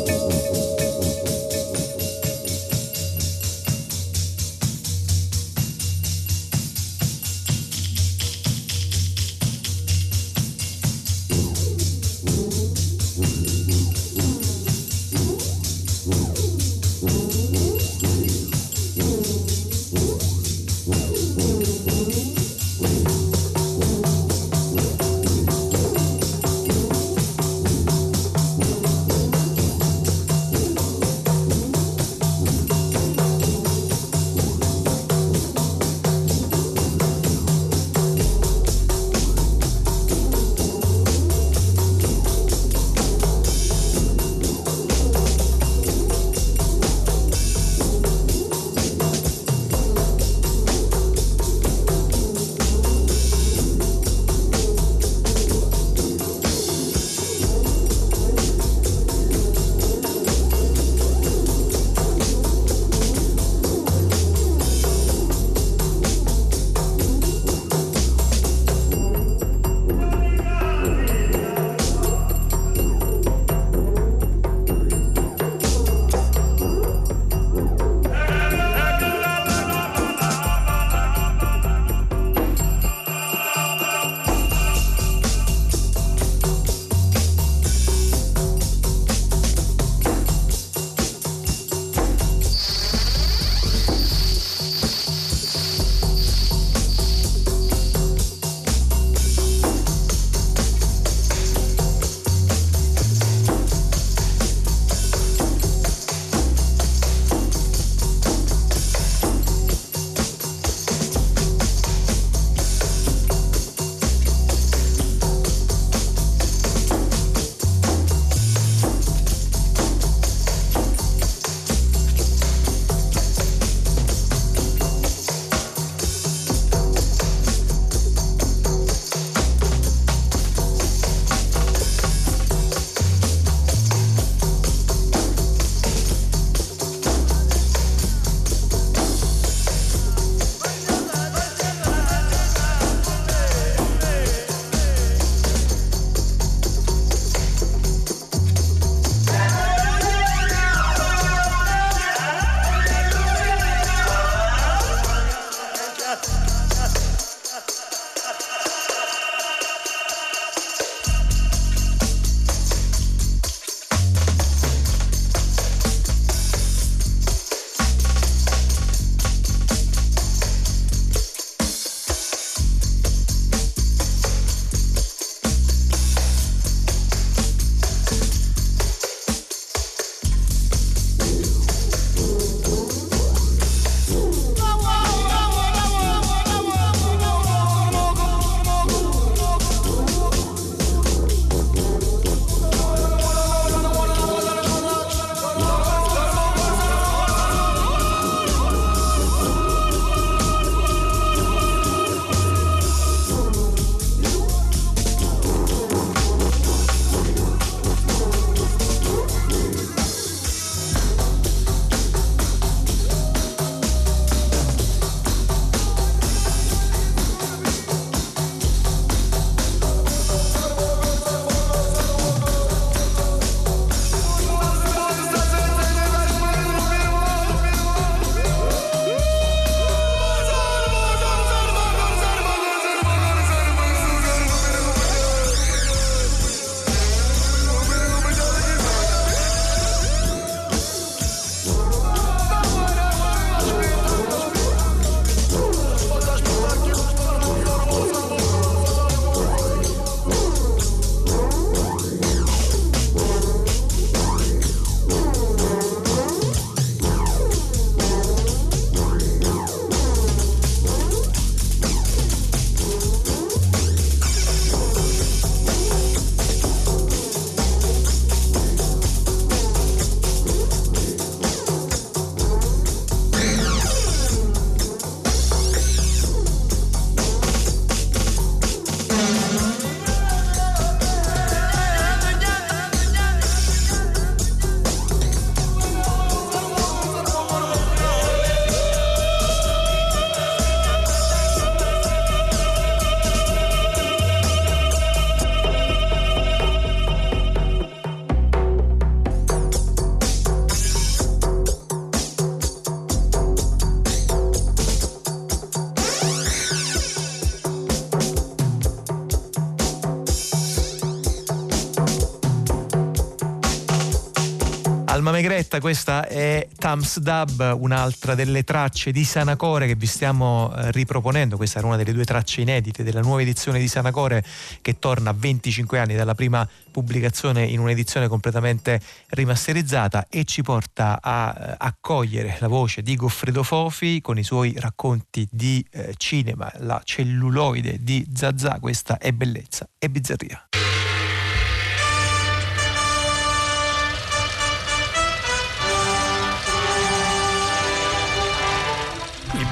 S1: Megretta, questa è Tams Dub, un'altra delle tracce di Sanacore che vi stiamo eh, riproponendo. Questa era una delle due tracce inedite della nuova edizione di Sanacore che torna a 25 anni dalla prima pubblicazione in un'edizione completamente rimasterizzata e ci porta a eh, accogliere la voce di Goffredo Fofi con i suoi racconti di eh, cinema, la celluloide di Zazà. Questa è bellezza e bizzarria.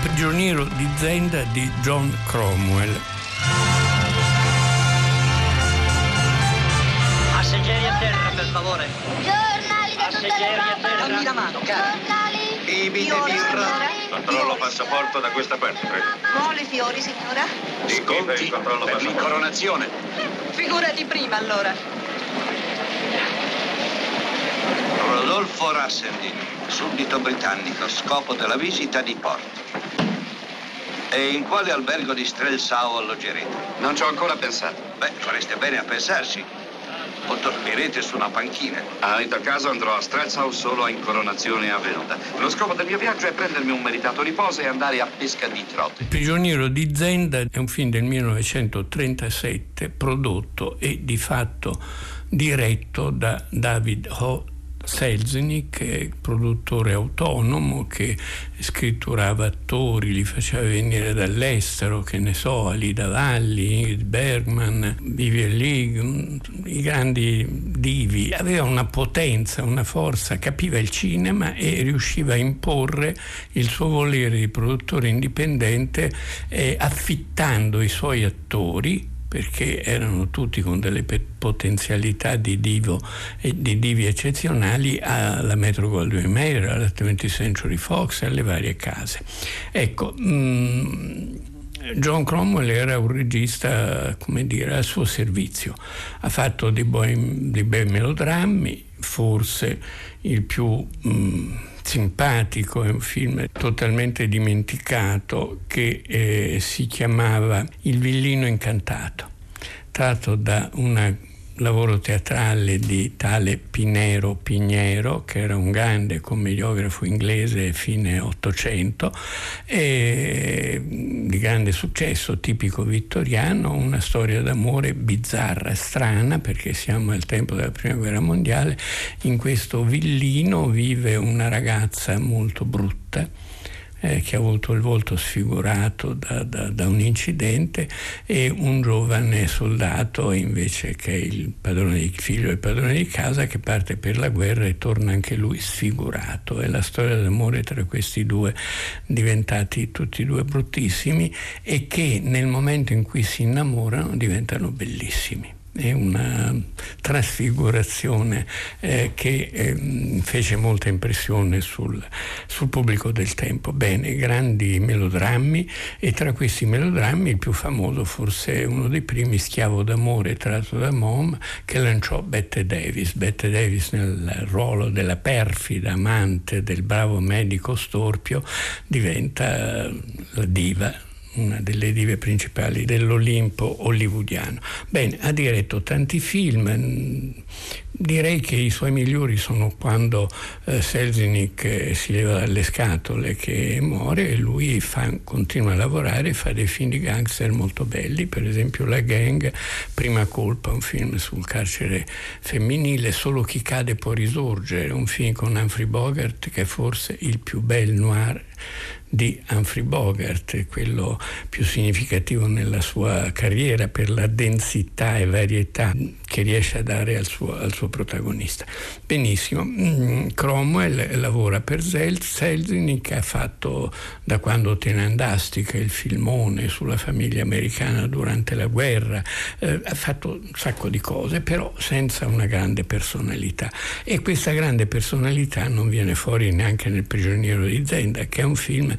S10: Prigioniero di Zenda di John Cromwell.
S11: Passeggeri a terra, per favore.
S12: Giornali da tutte le
S11: parti. Dammi la mano, cara.
S12: Giornali.
S13: Bibite birra. Controllo passaporto da questa parte, prego.
S12: Vuole fiori, signora?
S13: Sì, per il controllo
S14: per
S13: passaporto.
S14: l'incoronazione.
S12: Figurati prima, allora.
S14: Rodolfo Rasseldin, suddito britannico, scopo della visita di porto. E in quale albergo di Strelsau alloggerete?
S13: Non ci ho ancora pensato.
S14: Beh, fareste bene a pensarci. O dormirete su una panchina.
S13: Ah, in tal caso andrò a Strelsau solo a incoronazione avvenuta. Lo scopo del mio viaggio è prendermi un meritato riposo e andare a pesca di trote.
S10: Prigioniero di Zenda è un film del 1937 prodotto e di fatto diretto da David Ho Selznick, produttore autonomo, che scritturava attori, li faceva venire dall'estero, che ne so, Alida Valli, Ingrid Bergman, Vivian League, i grandi divi. Aveva una potenza, una forza, capiva il cinema e riusciva a imporre il suo volere di produttore indipendente eh, affittando i suoi attori perché erano tutti con delle potenzialità di, divo, di divi eccezionali alla Metro Goldwyn Mayer, alla 20th Century Fox alle varie case. Ecco, mm, John Cromwell era un regista, come dire, al suo servizio. Ha fatto dei, dei bei melodrammi, forse il più... Mh, mm, simpatico, è un film totalmente dimenticato che eh, si chiamava Il villino incantato, tratto da una lavoro teatrale di tale Pinero Pignero, che era un grande commediografo inglese fine Ottocento, di grande successo, tipico vittoriano, una storia d'amore bizzarra, strana, perché siamo al tempo della Prima Guerra Mondiale. In questo villino vive una ragazza molto brutta eh, che ha avuto il volto sfigurato da, da, da, un incidente e un giovane soldato invece che è il padrone di figlio e padrone di casa che parte per la guerra e torna anche lui sfigurato. È la storia d'amore tra questi due diventati tutti e due bruttissimi e che nel momento in cui si innamorano diventano bellissimi è una trasfigurazione eh, che eh, fece molta impressione sul, sul, pubblico del tempo. Bene, grandi melodrammi e tra questi melodrammi il più famoso forse uno dei primi, Schiavo d'amore tratto da Mom, che lanciò Bette Davis. Bette Davis nel ruolo della perfida amante del bravo medico Storpio diventa la diva una delle dive principali dell'Olimpo hollywoodiano. Bene, ha diretto tanti film, direi che i suoi migliori sono quando eh, Selznick eh, si leva dalle scatole che muore e lui fa, continua a lavorare e fa dei film di gangster molto belli, per esempio La Gang, Prima Colpa, un film sul carcere femminile, Solo chi cade può risorgere, un film con Humphrey Bogart che è forse il più bel noir di Humphrey Bogart, quello più significativo nella sua carriera per la densità e varietà che riesce a dare al suo, al suo protagonista. Benissimo, mm, Cromwell lavora per Selznick, ha fatto da quando te ne andasti, che è il filmone sulla famiglia americana durante la guerra, eh, ha fatto un sacco di cose, però senza una grande personalità. E questa grande personalità non viene fuori neanche nel prigioniero di Zenda, che è un un film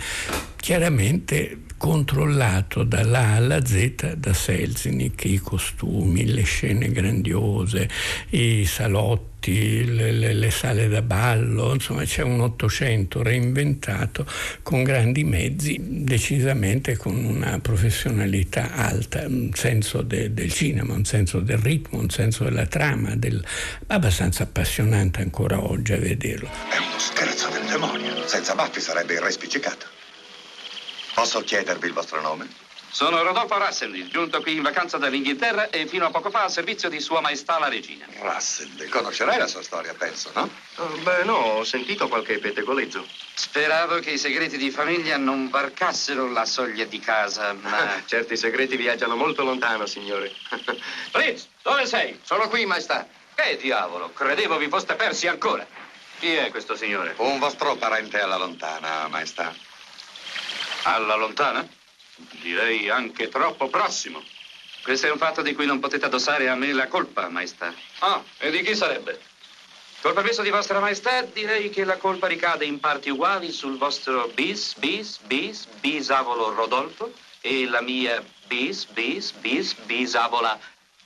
S10: chiaramente controllato dalla alla Z da Selznick, i costumi, le scene grandiose, i salotti, le, le, le, sale da ballo, insomma c'è un Ottocento reinventato con grandi mezzi, decisamente con una professionalità alta, un senso de, del cinema, un senso del ritmo, un senso della trama, del, abbastanza appassionante ancora oggi a vederlo.
S15: È uno scherzo del demonio, senza baffi sarebbe il re spiccicato. Posso chiedervi il vostro nome?
S13: Sono Rodolfo Rassendi, giunto qui in vacanza dall'Inghilterra e fino a poco fa a servizio di Sua Maestà la Regina.
S15: Rassendi, conoscerai la sua storia, penso, no?
S13: Oh, beh, no, ho sentito qualche pettegolezzo. Speravo che i segreti di famiglia non varcassero la soglia di casa, [LAUGHS] ma...
S16: Certi segreti viaggiano molto lontano, signore. [LAUGHS]
S13: Fritz, dove sei?
S16: Sono qui, maestà.
S13: Che diavolo, credevo vi foste persi ancora. Chi è questo signore?
S15: Un vostro parente alla lontana, maestà.
S13: Alla lontana? Direi anche troppo prossimo. Questo è un fatto di cui non potete addossare a me la colpa, maestà. Ah, e di chi sarebbe? Col permesso di vostra maestà, direi che la colpa ricade in parti uguali sul vostro bis, bis, bis, bisavolo Rodolfo e la mia bis, bis, bis, bisavola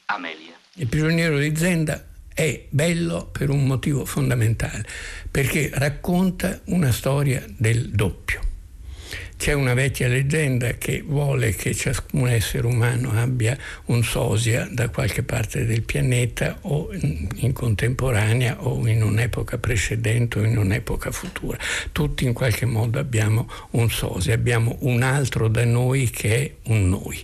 S13: Amelia.
S10: Il prigioniero di Zenda è bello per un motivo fondamentale, perché racconta una storia del doppio. C'è una vecchia leggenda che vuole che ciascun essere umano abbia un sosia da qualche parte del pianeta o in contemporanea o in un'epoca precedente o in un'epoca futura. Tutti in qualche modo abbiamo un sosia, abbiamo un altro da noi che è un noi.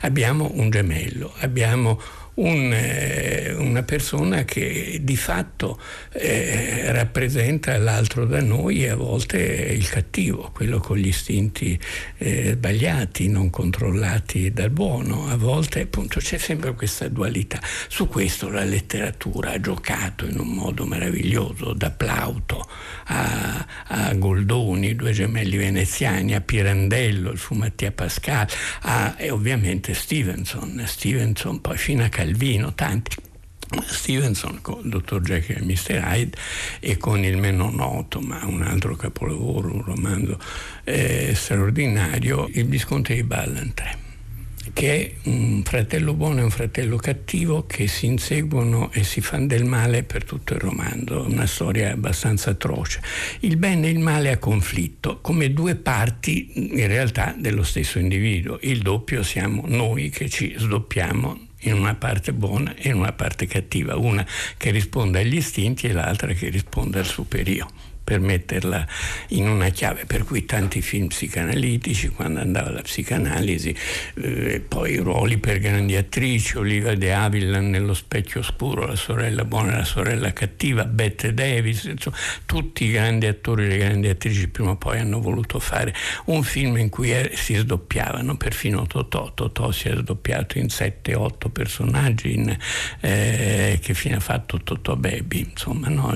S10: Abbiamo un gemello, abbiamo un, eh, una persona che di fatto eh, rappresenta l'altro da noi e a volte è il cattivo, quello con gli istinti eh, sbagliati, non controllati dal buono. A volte appunto c'è sempre questa dualità. Su questo la letteratura ha giocato in un modo meraviglioso, da Plauto a, a Goldoni, due gemelli veneziani, a Pirandello, il fu Mattia Pascal, a, e ovviamente Stevenson, Stevenson poi fino a Calvino, tanti. Stevenson con il dottor Jekyll e Mr. Hyde e con il meno noto ma un altro capolavoro, un romanzo eh, straordinario, Il Visconte di Ballantrae che è un fratello buono e un fratello cattivo che si inseguono e si fanno del male per tutto il romanzo, una storia abbastanza atroce. Il bene e il male a conflitto, come due parti in realtà dello stesso individuo. Il doppio siamo noi che ci sdoppiamo in una parte buona e in una parte cattiva, una che risponde agli istinti e l'altra che risponde al superio per metterla in una chiave, per cui tanti film psicanalitici, quando andava la psicanalisi, eh, poi ruoli per grandi attrici, Oliva De Havilland nello specchio scuro, la sorella buona la sorella cattiva, Bette Davis, insomma, tutti i grandi attori e le grandi attrici prima o poi hanno voluto fare un film in cui er- si sdoppiavano, perfino Totò, Totò si è sdoppiato in 7-8 personaggi, in, eh, che fine ha fatto Totò Baby, insomma, no?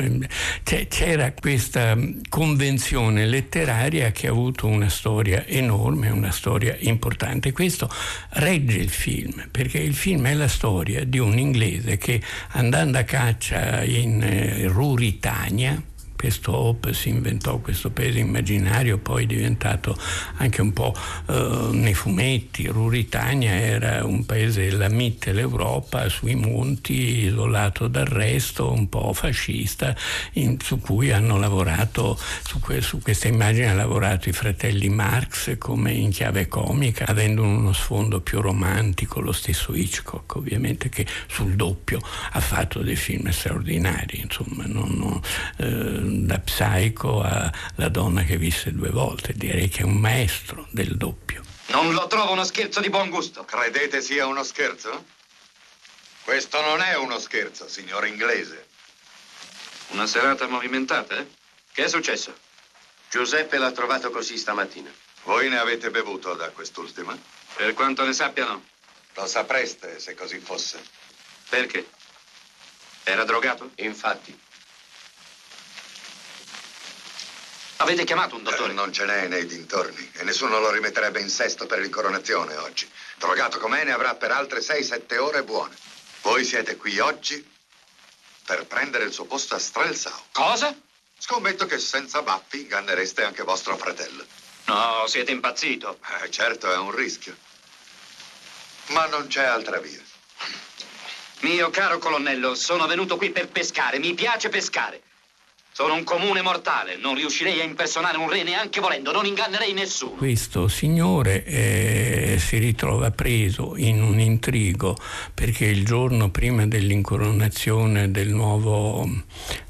S10: c'era questa questa convenzione letteraria che ha avuto una storia enorme, una storia importante. Questo regge il film, perché il film è la storia di un inglese che andando a caccia in eh, Ruritania, questo Hope si inventò questo paese immaginario, poi diventato anche un po' eh, nei fumetti. Ruritania era un paese della Mitteleuropa, sui monti, isolato dal resto, un po' fascista, in, su cui hanno lavorato, su, que, su questa immagine hanno lavorato i fratelli Marx come in chiave comica, avendo uno sfondo più romantico, lo stesso Hitchcock ovviamente che sul doppio ha fatto dei film straordinari, insomma, non, non, eh, da Psycho alla donna che visse due volte, direi che è un maestro del doppio.
S13: Non lo trovo uno scherzo di buon gusto.
S15: Credete sia uno scherzo? Questo non è uno scherzo, signor inglese.
S13: Una serata movimentata, eh? Che è successo?
S16: Giuseppe l'ha trovato così stamattina.
S15: Voi ne avete bevuto da quest'ultima?
S13: Per quanto ne sappiano.
S15: Lo sapreste se così fosse.
S13: Perché? Era drogato?
S16: Infatti.
S13: Avete chiamato un dottore?
S15: Eh, non ce n'è nei dintorni e nessuno lo rimetterebbe in sesto per l'incoronazione oggi. Drogato com'è ne avrà per altre 6-7 ore buone. Voi siete qui oggi per prendere il suo posto a Strelsau.
S13: Cosa?
S15: Scommetto che senza baffi ingannereste anche vostro fratello.
S13: No, siete impazzito.
S15: Eh, certo, è un rischio. Ma non c'è altra via.
S13: Mio caro colonnello, sono venuto qui per pescare. Mi piace pescare. Sono un comune mortale, non riuscirei a impersonare un re neanche volendo, non ingannerei nessuno.
S10: Questo signore eh, si ritrova preso in un intrigo perché il giorno prima dell'incoronazione del nuovo,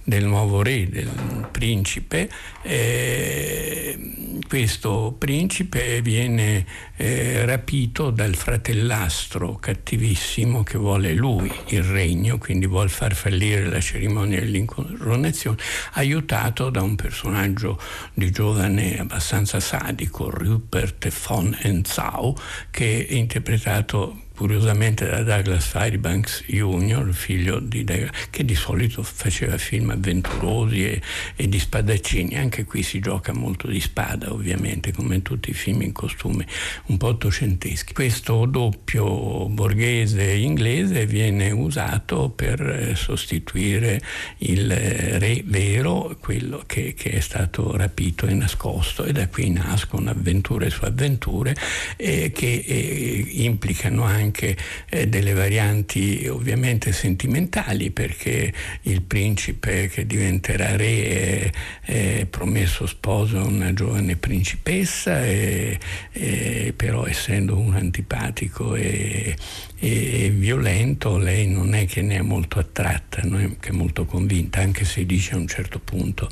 S10: del nuovo re, del principe, eh, questo principe viene eh, rapito dal fratellastro cattivissimo che vuole lui il regno, quindi vuole far fallire la cerimonia dell'incoronazione, aiutato da un personaggio di giovane abbastanza sadico, Rupert von Enzau, che è interpretato curiosamente da Douglas Fairbanks Jr., figlio di Douglas, che di solito faceva film avventurosi e, e, di spadaccini. Anche qui si gioca molto di spada, ovviamente, come in tutti i film in costume un po' ottocenteschi. Questo doppio borghese inglese viene usato per eh, sostituire il eh, re vero, quello che, che è stato rapito e nascosto, e da qui nascono avventure su avventure eh, che eh, implicano anche anche eh, delle varianti ovviamente sentimentali perché il principe che diventerà re è, è promesso sposo a una giovane principessa e, e però essendo un antipatico e, e, violento lei non è che ne è molto attratta, non è che molto convinta, anche se dice a un certo punto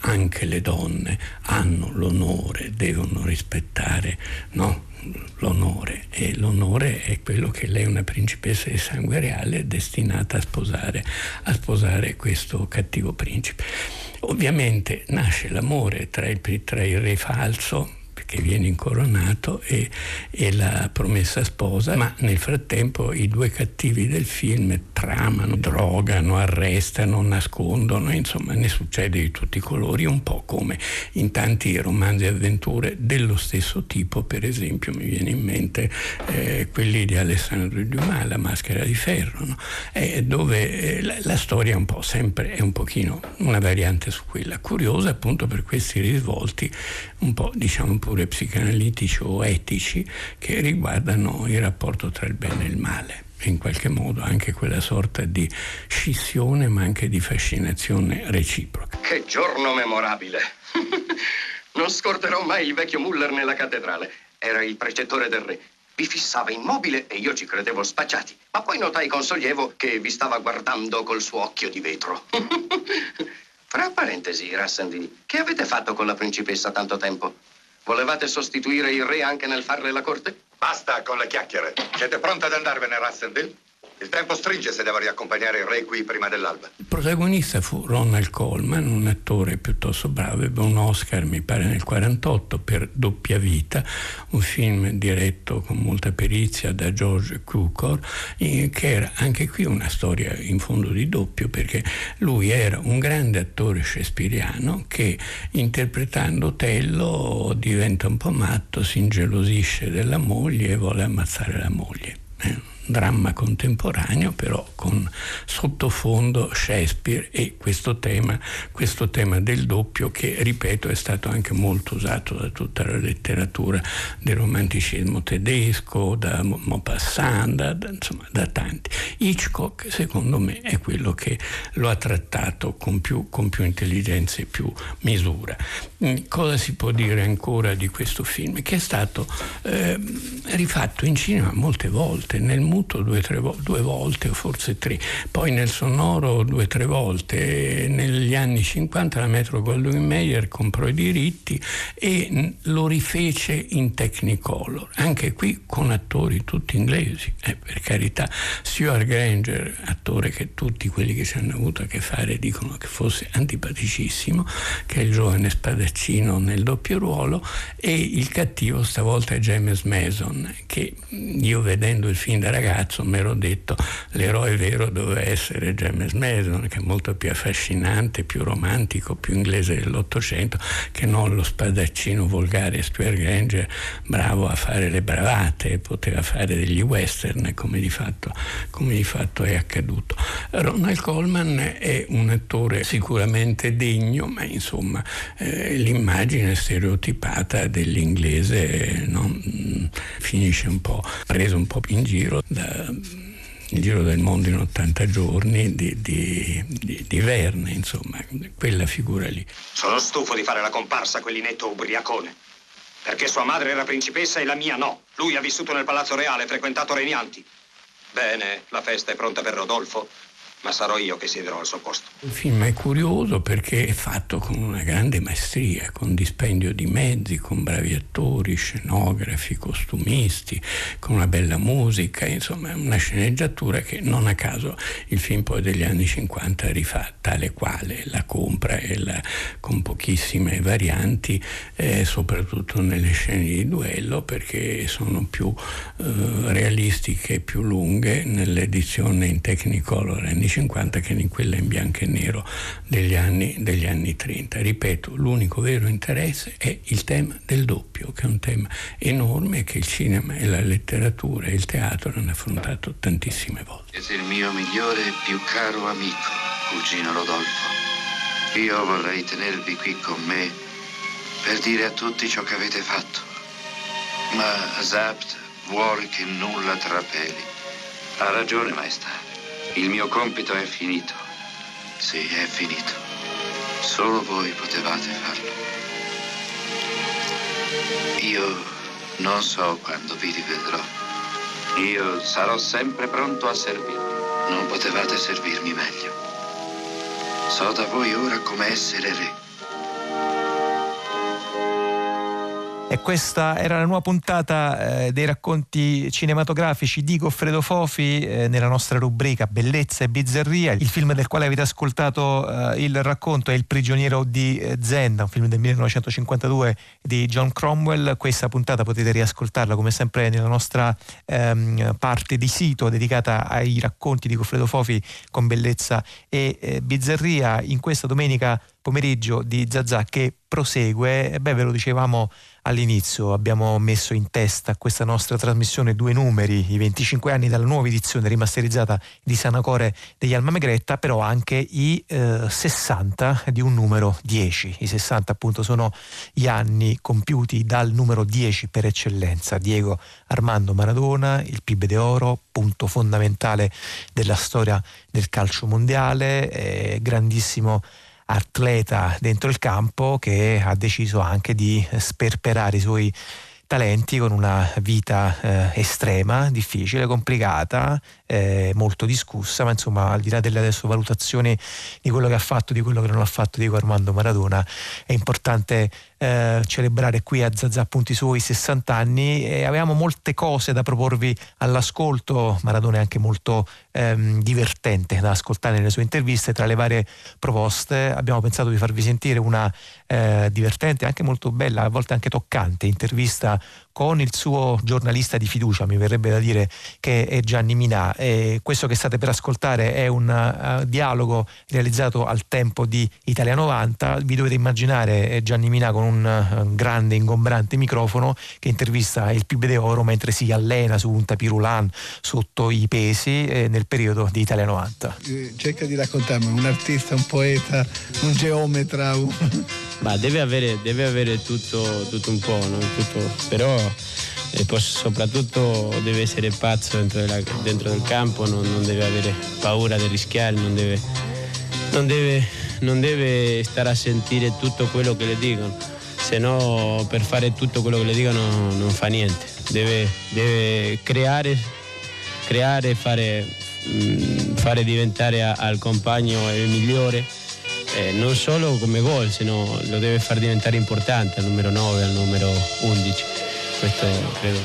S10: anche le donne hanno l'onore, devono rispettare no? L'onore e l'onore è quello che lei, una principessa di sangue reale, è destinata a sposare, a sposare questo cattivo principe. Ovviamente nasce l'amore tra il, tra il re falso che viene incoronato e, e, la promessa sposa, ma nel frattempo i due cattivi del film tramano, drogano, arrestano, nascondono, insomma ne succede di tutti i colori, un po' come in tanti romanzi e avventure dello stesso tipo, per esempio mi viene in mente eh, quelli di Alessandro Dumas, La maschera di ferro, no? eh, dove eh, la, la, storia un po' sempre è un pochino una variante su quella, curiosa appunto per questi risvolti un po' diciamo pure pure psicanalitici o etici che riguardano il rapporto tra il bene e il male in qualche modo anche quella sorta di scissione ma anche di fascinazione reciproca.
S16: Che giorno memorabile! [LAUGHS] non scorderò mai il vecchio Muller nella cattedrale. Era il precettore del re. Vi fissava immobile e io ci credevo spacciati. Ma poi notai con sollievo che vi stava guardando col suo occhio di vetro. [LAUGHS] Fra parentesi, Rassendi, che avete fatto con la principessa tanto tempo? Volevate sostituire il re anche nel farle la corte?
S15: Basta con le chiacchiere. Siete pronti ad andarvene, Rassendil? Il tempo stringe se devo riaccompagnare il re qui prima dell'alba.
S10: Il protagonista fu Ronald Coleman, un attore piuttosto bravo, ebbe un Oscar, mi pare, nel 48 per Doppia Vita, un film diretto con molta perizia da George Cukor, che era anche qui una storia in fondo di doppio, perché lui era un grande attore shakespeariano che interpretando Tello diventa un po' matto, si ingelosisce della moglie e vuole ammazzare la moglie. Dramma contemporaneo, però con sottofondo Shakespeare e questo tema, questo tema del doppio che, ripeto, è stato anche molto usato da tutta la letteratura del romanticismo tedesco, da Maupassant, da, insomma, da tanti. Hitchcock, secondo me, è quello che lo ha trattato con più, con più intelligenza e più misura. Mm, cosa si può dire ancora di questo film? Che è stato eh, rifatto in cinema molte volte, nel muto due, tre, due volte o forse tre, poi nel sonoro due o tre volte. Negli anni 50 la Metro Goldwyn Mayer comprò i diritti e lo rifece in Technicolor, anche qui con attori tutti inglesi, eh, per carità. Stuart Granger, attore che tutti quelli che ci hanno avuto a che fare dicono che fosse antipaticissimo, che è il giovane spadaccino nel doppio ruolo, e il cattivo stavolta è James Mason, che io vedendo il film da ragazzo mi ero detto l'eroe vero doveva essere James Mason, che è molto più affascinante, più romantico, più inglese dell'Ottocento, che non lo spadaccino volgare Stuart Granger, bravo a fare le bravate, poteva fare degli western come di fatto, come di fatto è accaduto. Ronald Coleman è un attore sicuramente degno, ma insomma eh, l'immagine stereotipata dell'inglese non, finisce un po' preso un po' in giro da il giro del mondo in 80 giorni di, di, di, di, Verne, insomma, quella figura lì.
S16: Sono stufo di fare la comparsa a quell'inetto ubriacone. Perché sua madre era principessa e la mia no. Lui ha vissuto nel Palazzo Reale, frequentato regnanti. Bene, la festa è pronta per Rodolfo ma sarò io che siederò al suo posto.
S10: Il film è curioso perché è fatto con una grande maestria, con dispendio di mezzi, con bravi attori, scenografi, costumisti, con una bella musica, insomma una sceneggiatura che non a caso il film poi degli anni 50 rifà tale quale, la compra e la, con pochissime varianti, eh, soprattutto nelle scene di duello perché sono più eh, realistiche, più lunghe nell'edizione in Technicolor anni 50 che in quella in bianco e nero degli anni, degli anni 30. Ripeto, l'unico vero interesse è il tema del doppio, che è un tema enorme che il cinema e la letteratura e il teatro hanno affrontato tantissime volte.
S17: Siete il mio migliore e più caro amico, cugino Rodolfo. Io vorrei tenervi qui con me per dire a tutti ciò che avete fatto. Ma Zapt vuole che nulla trapeli.
S13: Ha ragione, maestà. Il mio compito è finito.
S17: Sì, è finito. Solo voi potevate farlo. Io non so quando vi rivedrò.
S13: Io sarò sempre pronto a servirvi.
S17: Non potevate servirmi meglio. So da voi ora come essere re.
S1: E questa era la nuova puntata eh, dei racconti cinematografici di Goffredo Fofi eh, nella nostra rubrica Bellezza e Bizzarria. Il film del quale avete ascoltato eh, il racconto è Il prigioniero di eh, Zenda, un film del 1952 di John Cromwell. Questa puntata potete riascoltarla come sempre nella nostra ehm, parte di sito dedicata ai racconti di Goffredo Fofi con Bellezza e eh, Bizzarria. In questa domenica pomeriggio di Zazà che prosegue, beh ve lo dicevamo all'inizio, abbiamo messo in testa a questa nostra trasmissione due numeri, i 25 anni dalla nuova edizione rimasterizzata di Sanacore degli Alma Megretta, però anche i eh, 60 di un numero 10, i 60 appunto sono gli anni compiuti dal numero 10 per eccellenza, Diego Armando Maradona, il PIB de Oro, punto fondamentale della storia del calcio mondiale, eh, grandissimo atleta dentro il campo che ha deciso anche di sperperare i suoi talenti con una vita eh, estrema, difficile, complicata, eh, molto discussa, ma insomma al di là delle adesso valutazioni di quello che ha fatto, di quello che non ha fatto Diego Armando Maradona, è importante eh, celebrare qui a Zazà appunto i suoi 60 anni. E avevamo molte cose da proporvi all'ascolto, Maradona è anche molto ehm, divertente da ascoltare nelle sue interviste, tra le varie proposte abbiamo pensato di farvi sentire una eh, divertente, anche molto bella, a volte anche toccante intervista con il suo giornalista di fiducia, mi verrebbe da dire che è Gianni Minà. E questo che state per ascoltare è un uh, dialogo realizzato al tempo di Italia 90. Vi dovete immaginare eh, Gianni Minà con un uh, grande ingombrante microfono che intervista il PIB de Oro mentre si allena su un tapirulan sotto i pesi eh, nel periodo di Italia 90.
S18: Eh, cerca di raccontarmi un artista, un poeta, un geometra. Un... [LAUGHS]
S19: Ma deve avere, deve avere tutto, tutto, un po', no? tutto, però e poi soprattutto deve essere pazzo dentro, della, dentro del campo, non, non, deve avere paura di rischiare, non deve, non, deve, non deve, stare a sentire tutto quello che le dicono, se no per fare tutto quello che le dicono non fa niente, deve, deve creare, creare fare, mm, fare diventare al compagno il migliore eh, non solo come gol, sino lo deve far diventare importante al numero 9, al numero 11.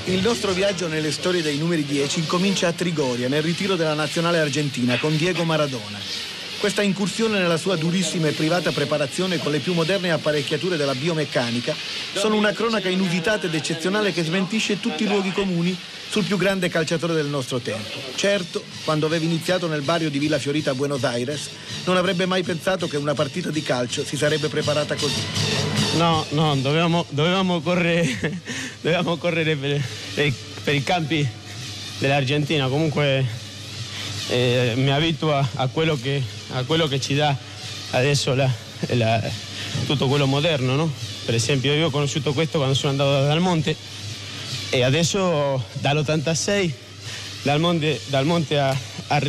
S18: Il nostro viaggio nelle storie dei numeri 10 incomincia a Trigoria, nel ritiro della nazionale argentina, con Diego Maradona. Questa incursione nella sua durissima e privata preparazione con le più moderne apparecchiature della biomeccanica sono una cronaca inusitata ed eccezionale che smentisce tutti i luoghi comuni sul più grande calciatore del nostro tempo. Certo, quando avevi iniziato nel barrio di Villa Fiorita a Buenos Aires, non avrebbe mai pensato che una partita di calcio si sarebbe preparata così.
S19: No, no, dovevamo, dovevamo correre, [LAUGHS] dovevamo correre per, per i campi dell'Argentina. Comunque eh, mi a, quello che, a, quello che, ci dà adesso la, tutto quello moderno, no? Per esempio io ho conosciuto questo quando sono andato dal Monte e adesso dall'86 dal Monte, dal monte ha, ha,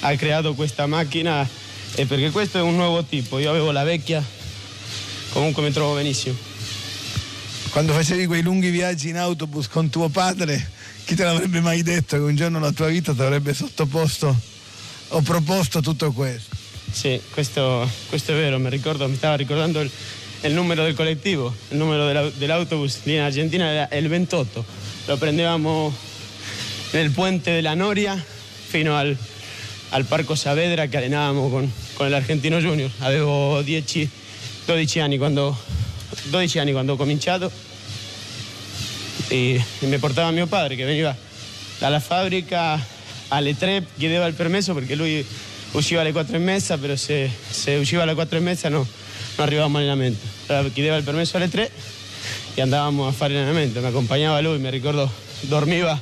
S19: ha creato questa macchina e perché questo è un nuovo tipo, io avevo la vecchia, comunque mi trovo benissimo.
S18: Quando facevi quei lunghi viaggi in autobus con tuo padre, chi te l'avrebbe mai detto che un giorno la tua vita ti avrebbe sottoposto o proposto tutto questo?
S19: Sì, questo, questo è vero, mi, ricordo, mi stava ricordando il, il numero del collettivo, il numero della, dell'autobus lì in Argentina era il 28, lo prendevamo nel puente della Noria fino al, al Parco Saavedra che allenavamo con, con l'Argentino Junior. Avevo 10, 12 anni quando, 12 anni quando ho cominciato e, e mi portava mio padre che veniva dalla fabbrica alle 3, chiedeva il permesso perché lui usciva alle 4 e mezza, però se, se usciva alle 4 e mezza no, non arrivavamo all'allenamento. Allora chiedeva il permesso alle 3 e andavamo a fare allenamento. Mi accompagnava lui, mi ricordo, dormiva,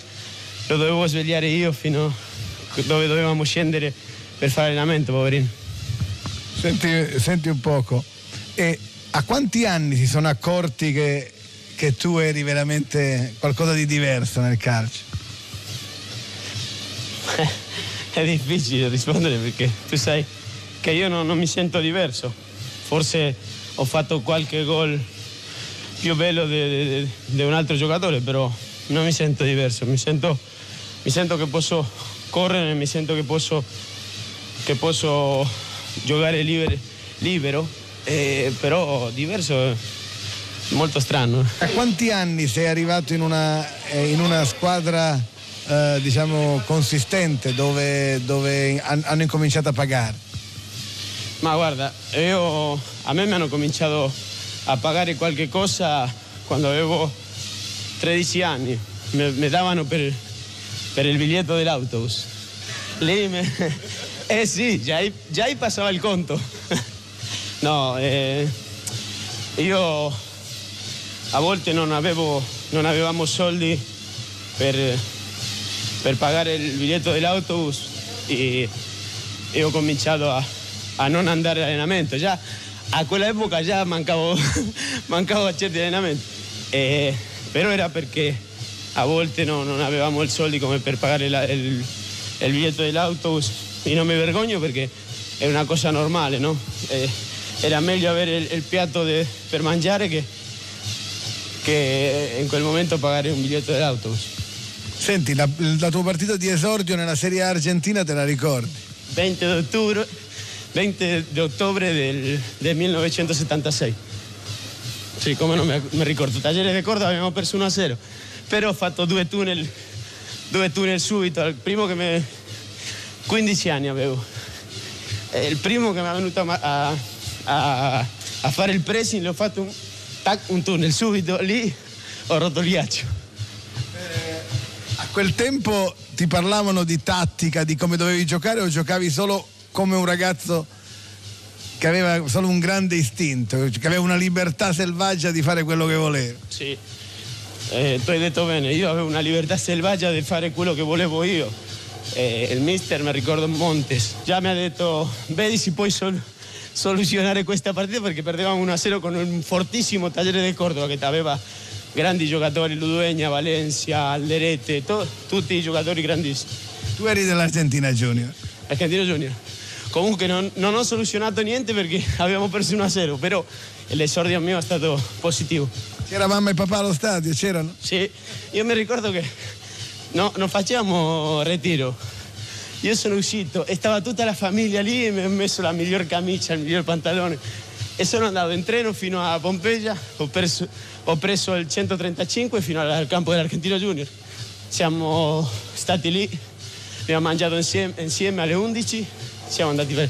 S19: lo dovevo svegliare io fino a dove dovevamo scendere per fare allenamento, poverino.
S18: Senti, un poco, e a quanti anni si sono accorti che, che tu eri veramente qualcosa di diverso nel calcio? [LAUGHS]
S19: È difficile rispondere perché tu sai che io non, non mi sento diverso. Forse ho fatto qualche gol più bello di un altro giocatore, però non mi sento diverso. Mi sento, mi sento che posso correre, mi sento che posso, che posso giocare libero, libero eh, però diverso molto strano.
S18: A quanti anni sei arrivato in una, eh, in una squadra eh, diciamo consistente dove, dove hanno incominciato a pagare?
S19: Ma guarda, io, a me mi hanno cominciato a pagare qualche cosa quando avevo 13 anni. Mi, mi davano per, per, il biglietto dell'autobus. Lì me, [LAUGHS] eh sì, già, già passava il conto. [LAUGHS] no, eh, io a volte non, avevo, non avevamo soldi per, per pagare il biglietto dell'autobus e, e ho cominciato a, a non andare all'allenamento. Già a quell'epoca già mancavo, [LAUGHS] mancavo a certi allenamenti. E, però era perché a volte no, non avevamo i soldi come per pagare la, il, il, biglietto dell'autobus e non mi vergogno perché è una cosa normale, no? E, era meglio avere il, il piatto de, per mangiare che, che in quel momento pagare un biglietto dell'autobus.
S18: Senti, la, la tua partita di esordio nella Serie A argentina te la ricordi?
S19: 20 ottobre, 20 di ottobre del, del 1976. Sì, come non mi ricordo. Tagliere di corda abbiamo perso 1-0, però ho fatto due tunnel, due tunnel subito. Il primo che mi... 15 anni avevo. E il primo che mi è venuto a, a, a, fare il pressing, l'ho fatto un, tac, un tunnel subito, lì ho rotto il ghiaccio.
S18: Eh, a quel tempo ti parlavano di tattica, di come dovevi giocare o giocavi solo come un ragazzo che aveva solo un grande istinto, che aveva una libertà selvaggia di fare quello che voleva?
S19: Sì, eh, tu hai detto bene, io avevo una libertà selvaggia di fare quello che volevo io. Eh, il mister, mi ricordo Montes, già mi ha detto, vedi si puoi sol- soluzionare questa partita perché perdevamo 1-0 con un fortissimo tagliere di Cordova che aveva grandi giocatori, Luduegna, Valencia, Alderete, to- tutti i giocatori grandissimi.
S18: Tu eri dell'Argentina Junior?
S19: Argentina Junior. Comunque non, non ho soluzionato niente perché [LAUGHS] abbiamo perso 1-0, però l'esordio mio è stato positivo.
S18: C'era mamma e papà allo stadio, c'erano?
S19: Sì, io mi ricordo che no, non facciamo ritiro. Io sono uscito e stava tutta la famiglia lì e mi ho messo la miglior camicia, il miglior pantalone e sono andato in treno fino a Pompeia, ho, perso, ho preso il 135 fino al campo dell'Argentino Junior. Siamo stati lì, abbiamo mangiato insieme, insieme alle 11, siamo andati per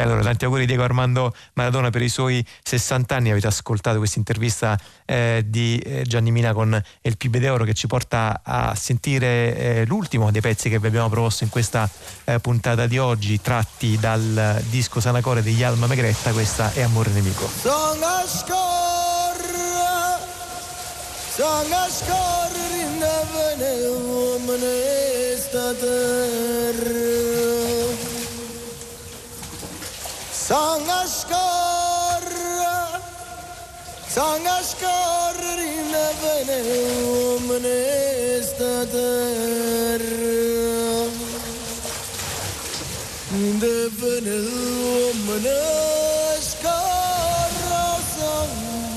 S1: E allora tanti auguri Diego Armando Maradona per i suoi 60 anni. Avete ascoltato questa intervista eh, di eh, Gianni Mina con il Pibe d'Oro che ci porta a sentire eh, l'ultimo dei pezzi che vi abbiamo proposto in questa eh, puntata di oggi, tratti dal disco Sanacore degli Alma Megretta. Questa è Amore Nemico.
S2: Sono scorra, sono scorra Sono scorra, sono scorra in vene uomine staterra. In vene uomine scorra sangue.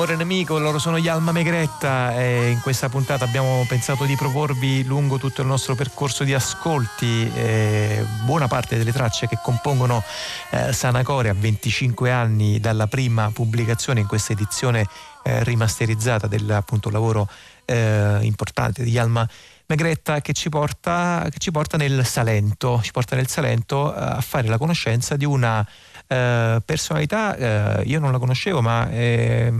S2: Amore
S1: nemico, loro sono gli Alma Megretta e in questa puntata abbiamo pensato di proporvi lungo tutto il nostro percorso di ascolti eh, buona parte delle tracce che compongono eh, Sanacore a 25 anni dalla prima pubblicazione in questa edizione eh, rimasterizzata del appunto, lavoro eh, importante degli Alma Megretta che ci, porta, che ci porta nel Salento, ci porta nel Salento eh, a fare la conoscenza di una eh, personalità eh, io non la conoscevo, ma eh,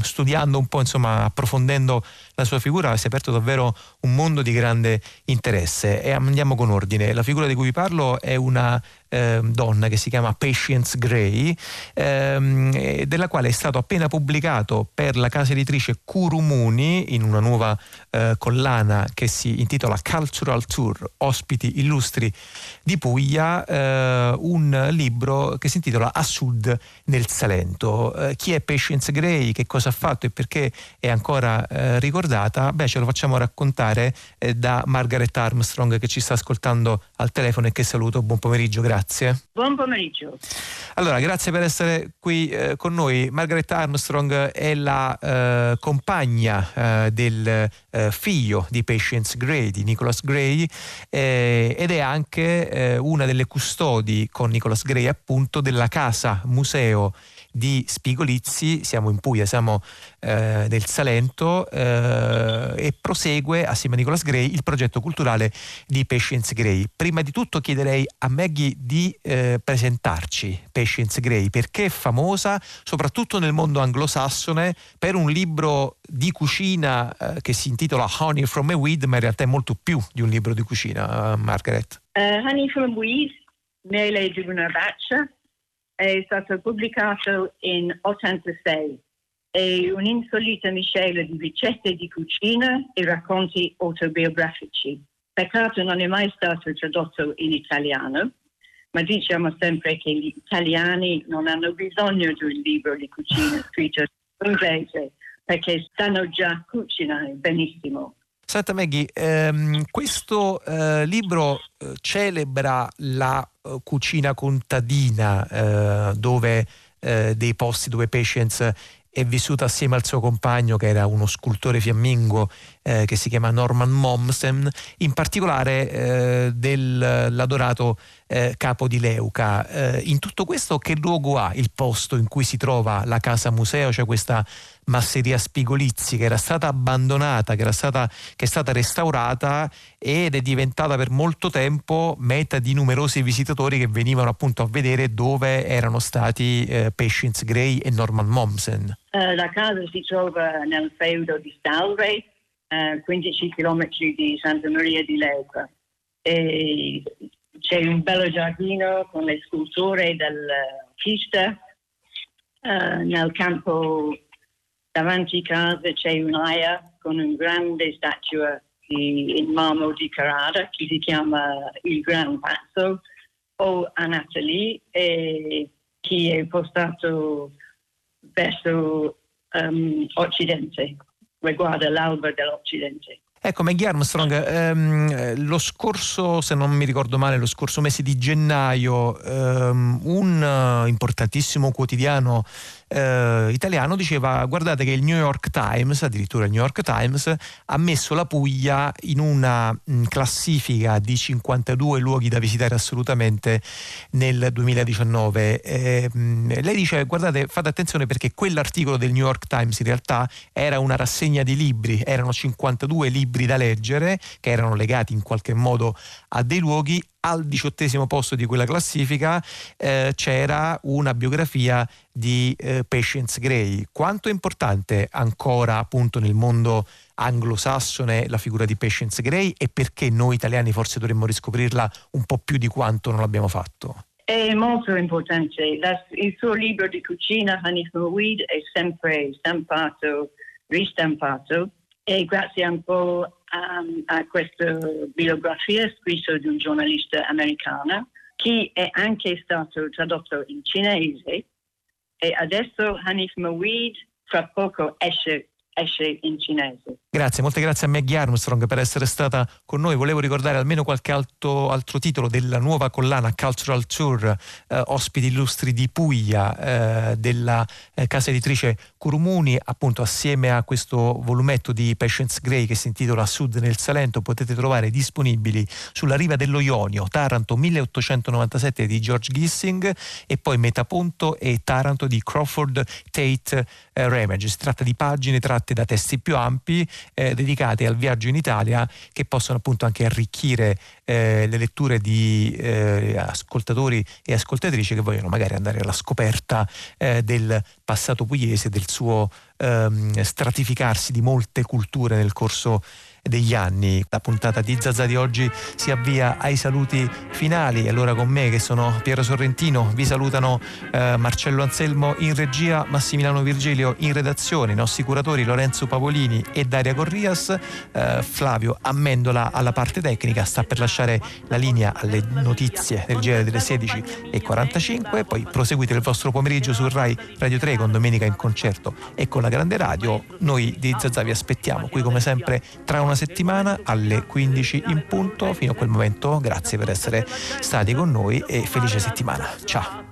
S1: studiando un po', insomma, approfondendo la sua figura si è aperto davvero un mondo di grande interesse. E andiamo con ordine. La figura di cui vi parlo è una eh, donna che si chiama Patience Gray, ehm, della quale è stato appena pubblicato per la casa editrice Curumuni in una nuova eh, collana che si intitola Cultural Tour, ospiti illustri di Puglia, eh, un libro che si intitola A Sud nel Salento. Eh, chi è Patience Gray, che cosa ha fatto e perché è ancora eh, ricordata? Beh, ce lo facciamo raccontare eh, da Margaret Armstrong che ci sta ascoltando al telefono e che saluto. Buon pomeriggio, grazie grazie.
S20: Buon pomeriggio.
S1: Allora, grazie per essere qui eh, con noi. Margaret Armstrong è la eh, compagna eh, del eh, figlio di Patience Gray, di Nicholas Gray, eh, ed è anche eh, una delle custodi con Nicholas Gray appunto della casa museo di Spigolizzi, siamo in Puglia, siamo eh, nel Salento eh, e prosegue assieme a Nicolas Gray il progetto culturale di Patience Gray. Prima di tutto chiederei a Maggie di eh, presentarci Patience Gray perché è famosa soprattutto nel mondo anglosassone per un libro di cucina eh, che si intitola Honey from a Weed, ma in realtà è molto più di un libro di cucina, Margaret.
S20: Uh, Honey from a Weed, miele di una vaccia, è stato pubblicato in 86. È un'insolita miscela di ricette di cucina e racconti autobiografici. Peccato non è mai stato tradotto in italiano, ma diciamo sempre che gli italiani non hanno bisogno di un libro di cucina scritto in inglese perché sanno già cucinare benissimo.
S1: Senta Maggie, ehm, questo eh, libro eh, celebra la eh, cucina contadina eh, dove eh, dei posti dove Patience è vissuta assieme al suo compagno che era uno scultore fiammingo eh, che si chiama Norman Mommsen, in particolare eh, dell'adorato eh, capo di Leuca. Eh, in tutto questo che luogo ha il posto in cui si trova la casa museo, cioè questa masseria Spigolizzi che era stata abbandonata, che, era stata, che è stata restaurata ed è diventata per molto tempo meta di numerosi visitatori che venivano appunto a vedere dove erano stati eh, Patience Gray e Norman Mommsen.
S20: Uh, la casa si trova nel feudo di Stalray, uh, 15 km di Santa Maria di Leuca. E c'è un bello giardino con le sculture dell'artista. Uh, nel campo davanti a casa c'è un'aia con una grande statua di, in marmo di Carrara che si chiama il Gran Pazzo o a Natalie e che è postato verso um, Occidente, riguarda l'alba dell'Occidente.
S1: Ecco, Maggie Armstrong, ehm, lo scorso, se non mi ricordo male, lo scorso mese di gennaio, ehm, un uh, importantissimo quotidiano eh, italiano diceva guardate che il New York Times, addirittura il New York Times, ha messo la Puglia in una mh, classifica di 52 luoghi da visitare assolutamente nel 2019. Eh, mh, lei dice guardate fate attenzione perché quell'articolo del New York Times in realtà era una rassegna di libri, erano 52 libri da leggere che erano legati in qualche modo a dei luoghi al diciottesimo posto di quella classifica eh, c'era una biografia di eh, Patience Gray. Quanto è importante ancora appunto nel mondo anglosassone la figura di Patience Gray e perché noi italiani forse dovremmo riscoprirla un po' più di quanto non l'abbiamo fatto?
S20: È molto importante. il suo libro di cucina, Hanif Mouid, è sempre stampato, ristampato e grazie un po' a, a questa biografia scritta di un giornalista americano che è anche stato tradotto in cinese e adesso Hanif Mawid fra poco esce esce in cinese.
S1: Grazie, molte grazie a Maggie Armstrong per essere stata con noi. Volevo ricordare almeno qualche altro, altro titolo della nuova collana Cultural Tour, eh, ospiti illustri di Puglia, eh, della eh, casa editrice Curumuni, appunto assieme a questo volumetto di Patience Gray che si intitola Sud nel Salento, potete trovare disponibili sulla riva dello Ionio, Taranto 1897 di George Gissing e poi Metaponto e Taranto di Crawford Tate eh, Ramage. Si tratta di pagine tratte da testi più ampi eh, dedicate al viaggio in Italia che possono appunto anche arricchire eh, le letture di eh, ascoltatori e ascoltatrici che vogliono magari andare alla scoperta eh, del passato pugliese, del suo ehm, stratificarsi di molte culture nel corso degli anni. La puntata di Zazza di oggi si avvia ai saluti finali. Allora con me che sono Piero Sorrentino vi salutano eh, Marcello Anselmo in regia, Massimiliano Virgilio in redazione, i nostri curatori Lorenzo Pavolini e Daria Corrias, eh, Flavio Ammendola alla parte tecnica, sta per lasciare la linea alle notizie del genere delle 16.45, poi proseguite il vostro pomeriggio su Rai Radio 3 con Domenica in concerto e con la grande radio. Noi di Zazza vi aspettiamo qui come sempre tra una una settimana alle 15 in punto. Fino a quel momento grazie per essere stati con noi e felice settimana. Ciao.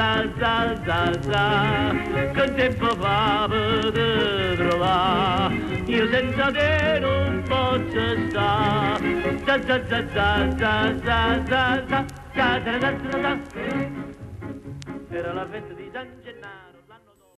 S1: salsa, salsa, che tempo fa per trovare, io senza te non posso stare, salsa, salsa, salsa, salsa, salsa, salsa, salsa, era la festa di San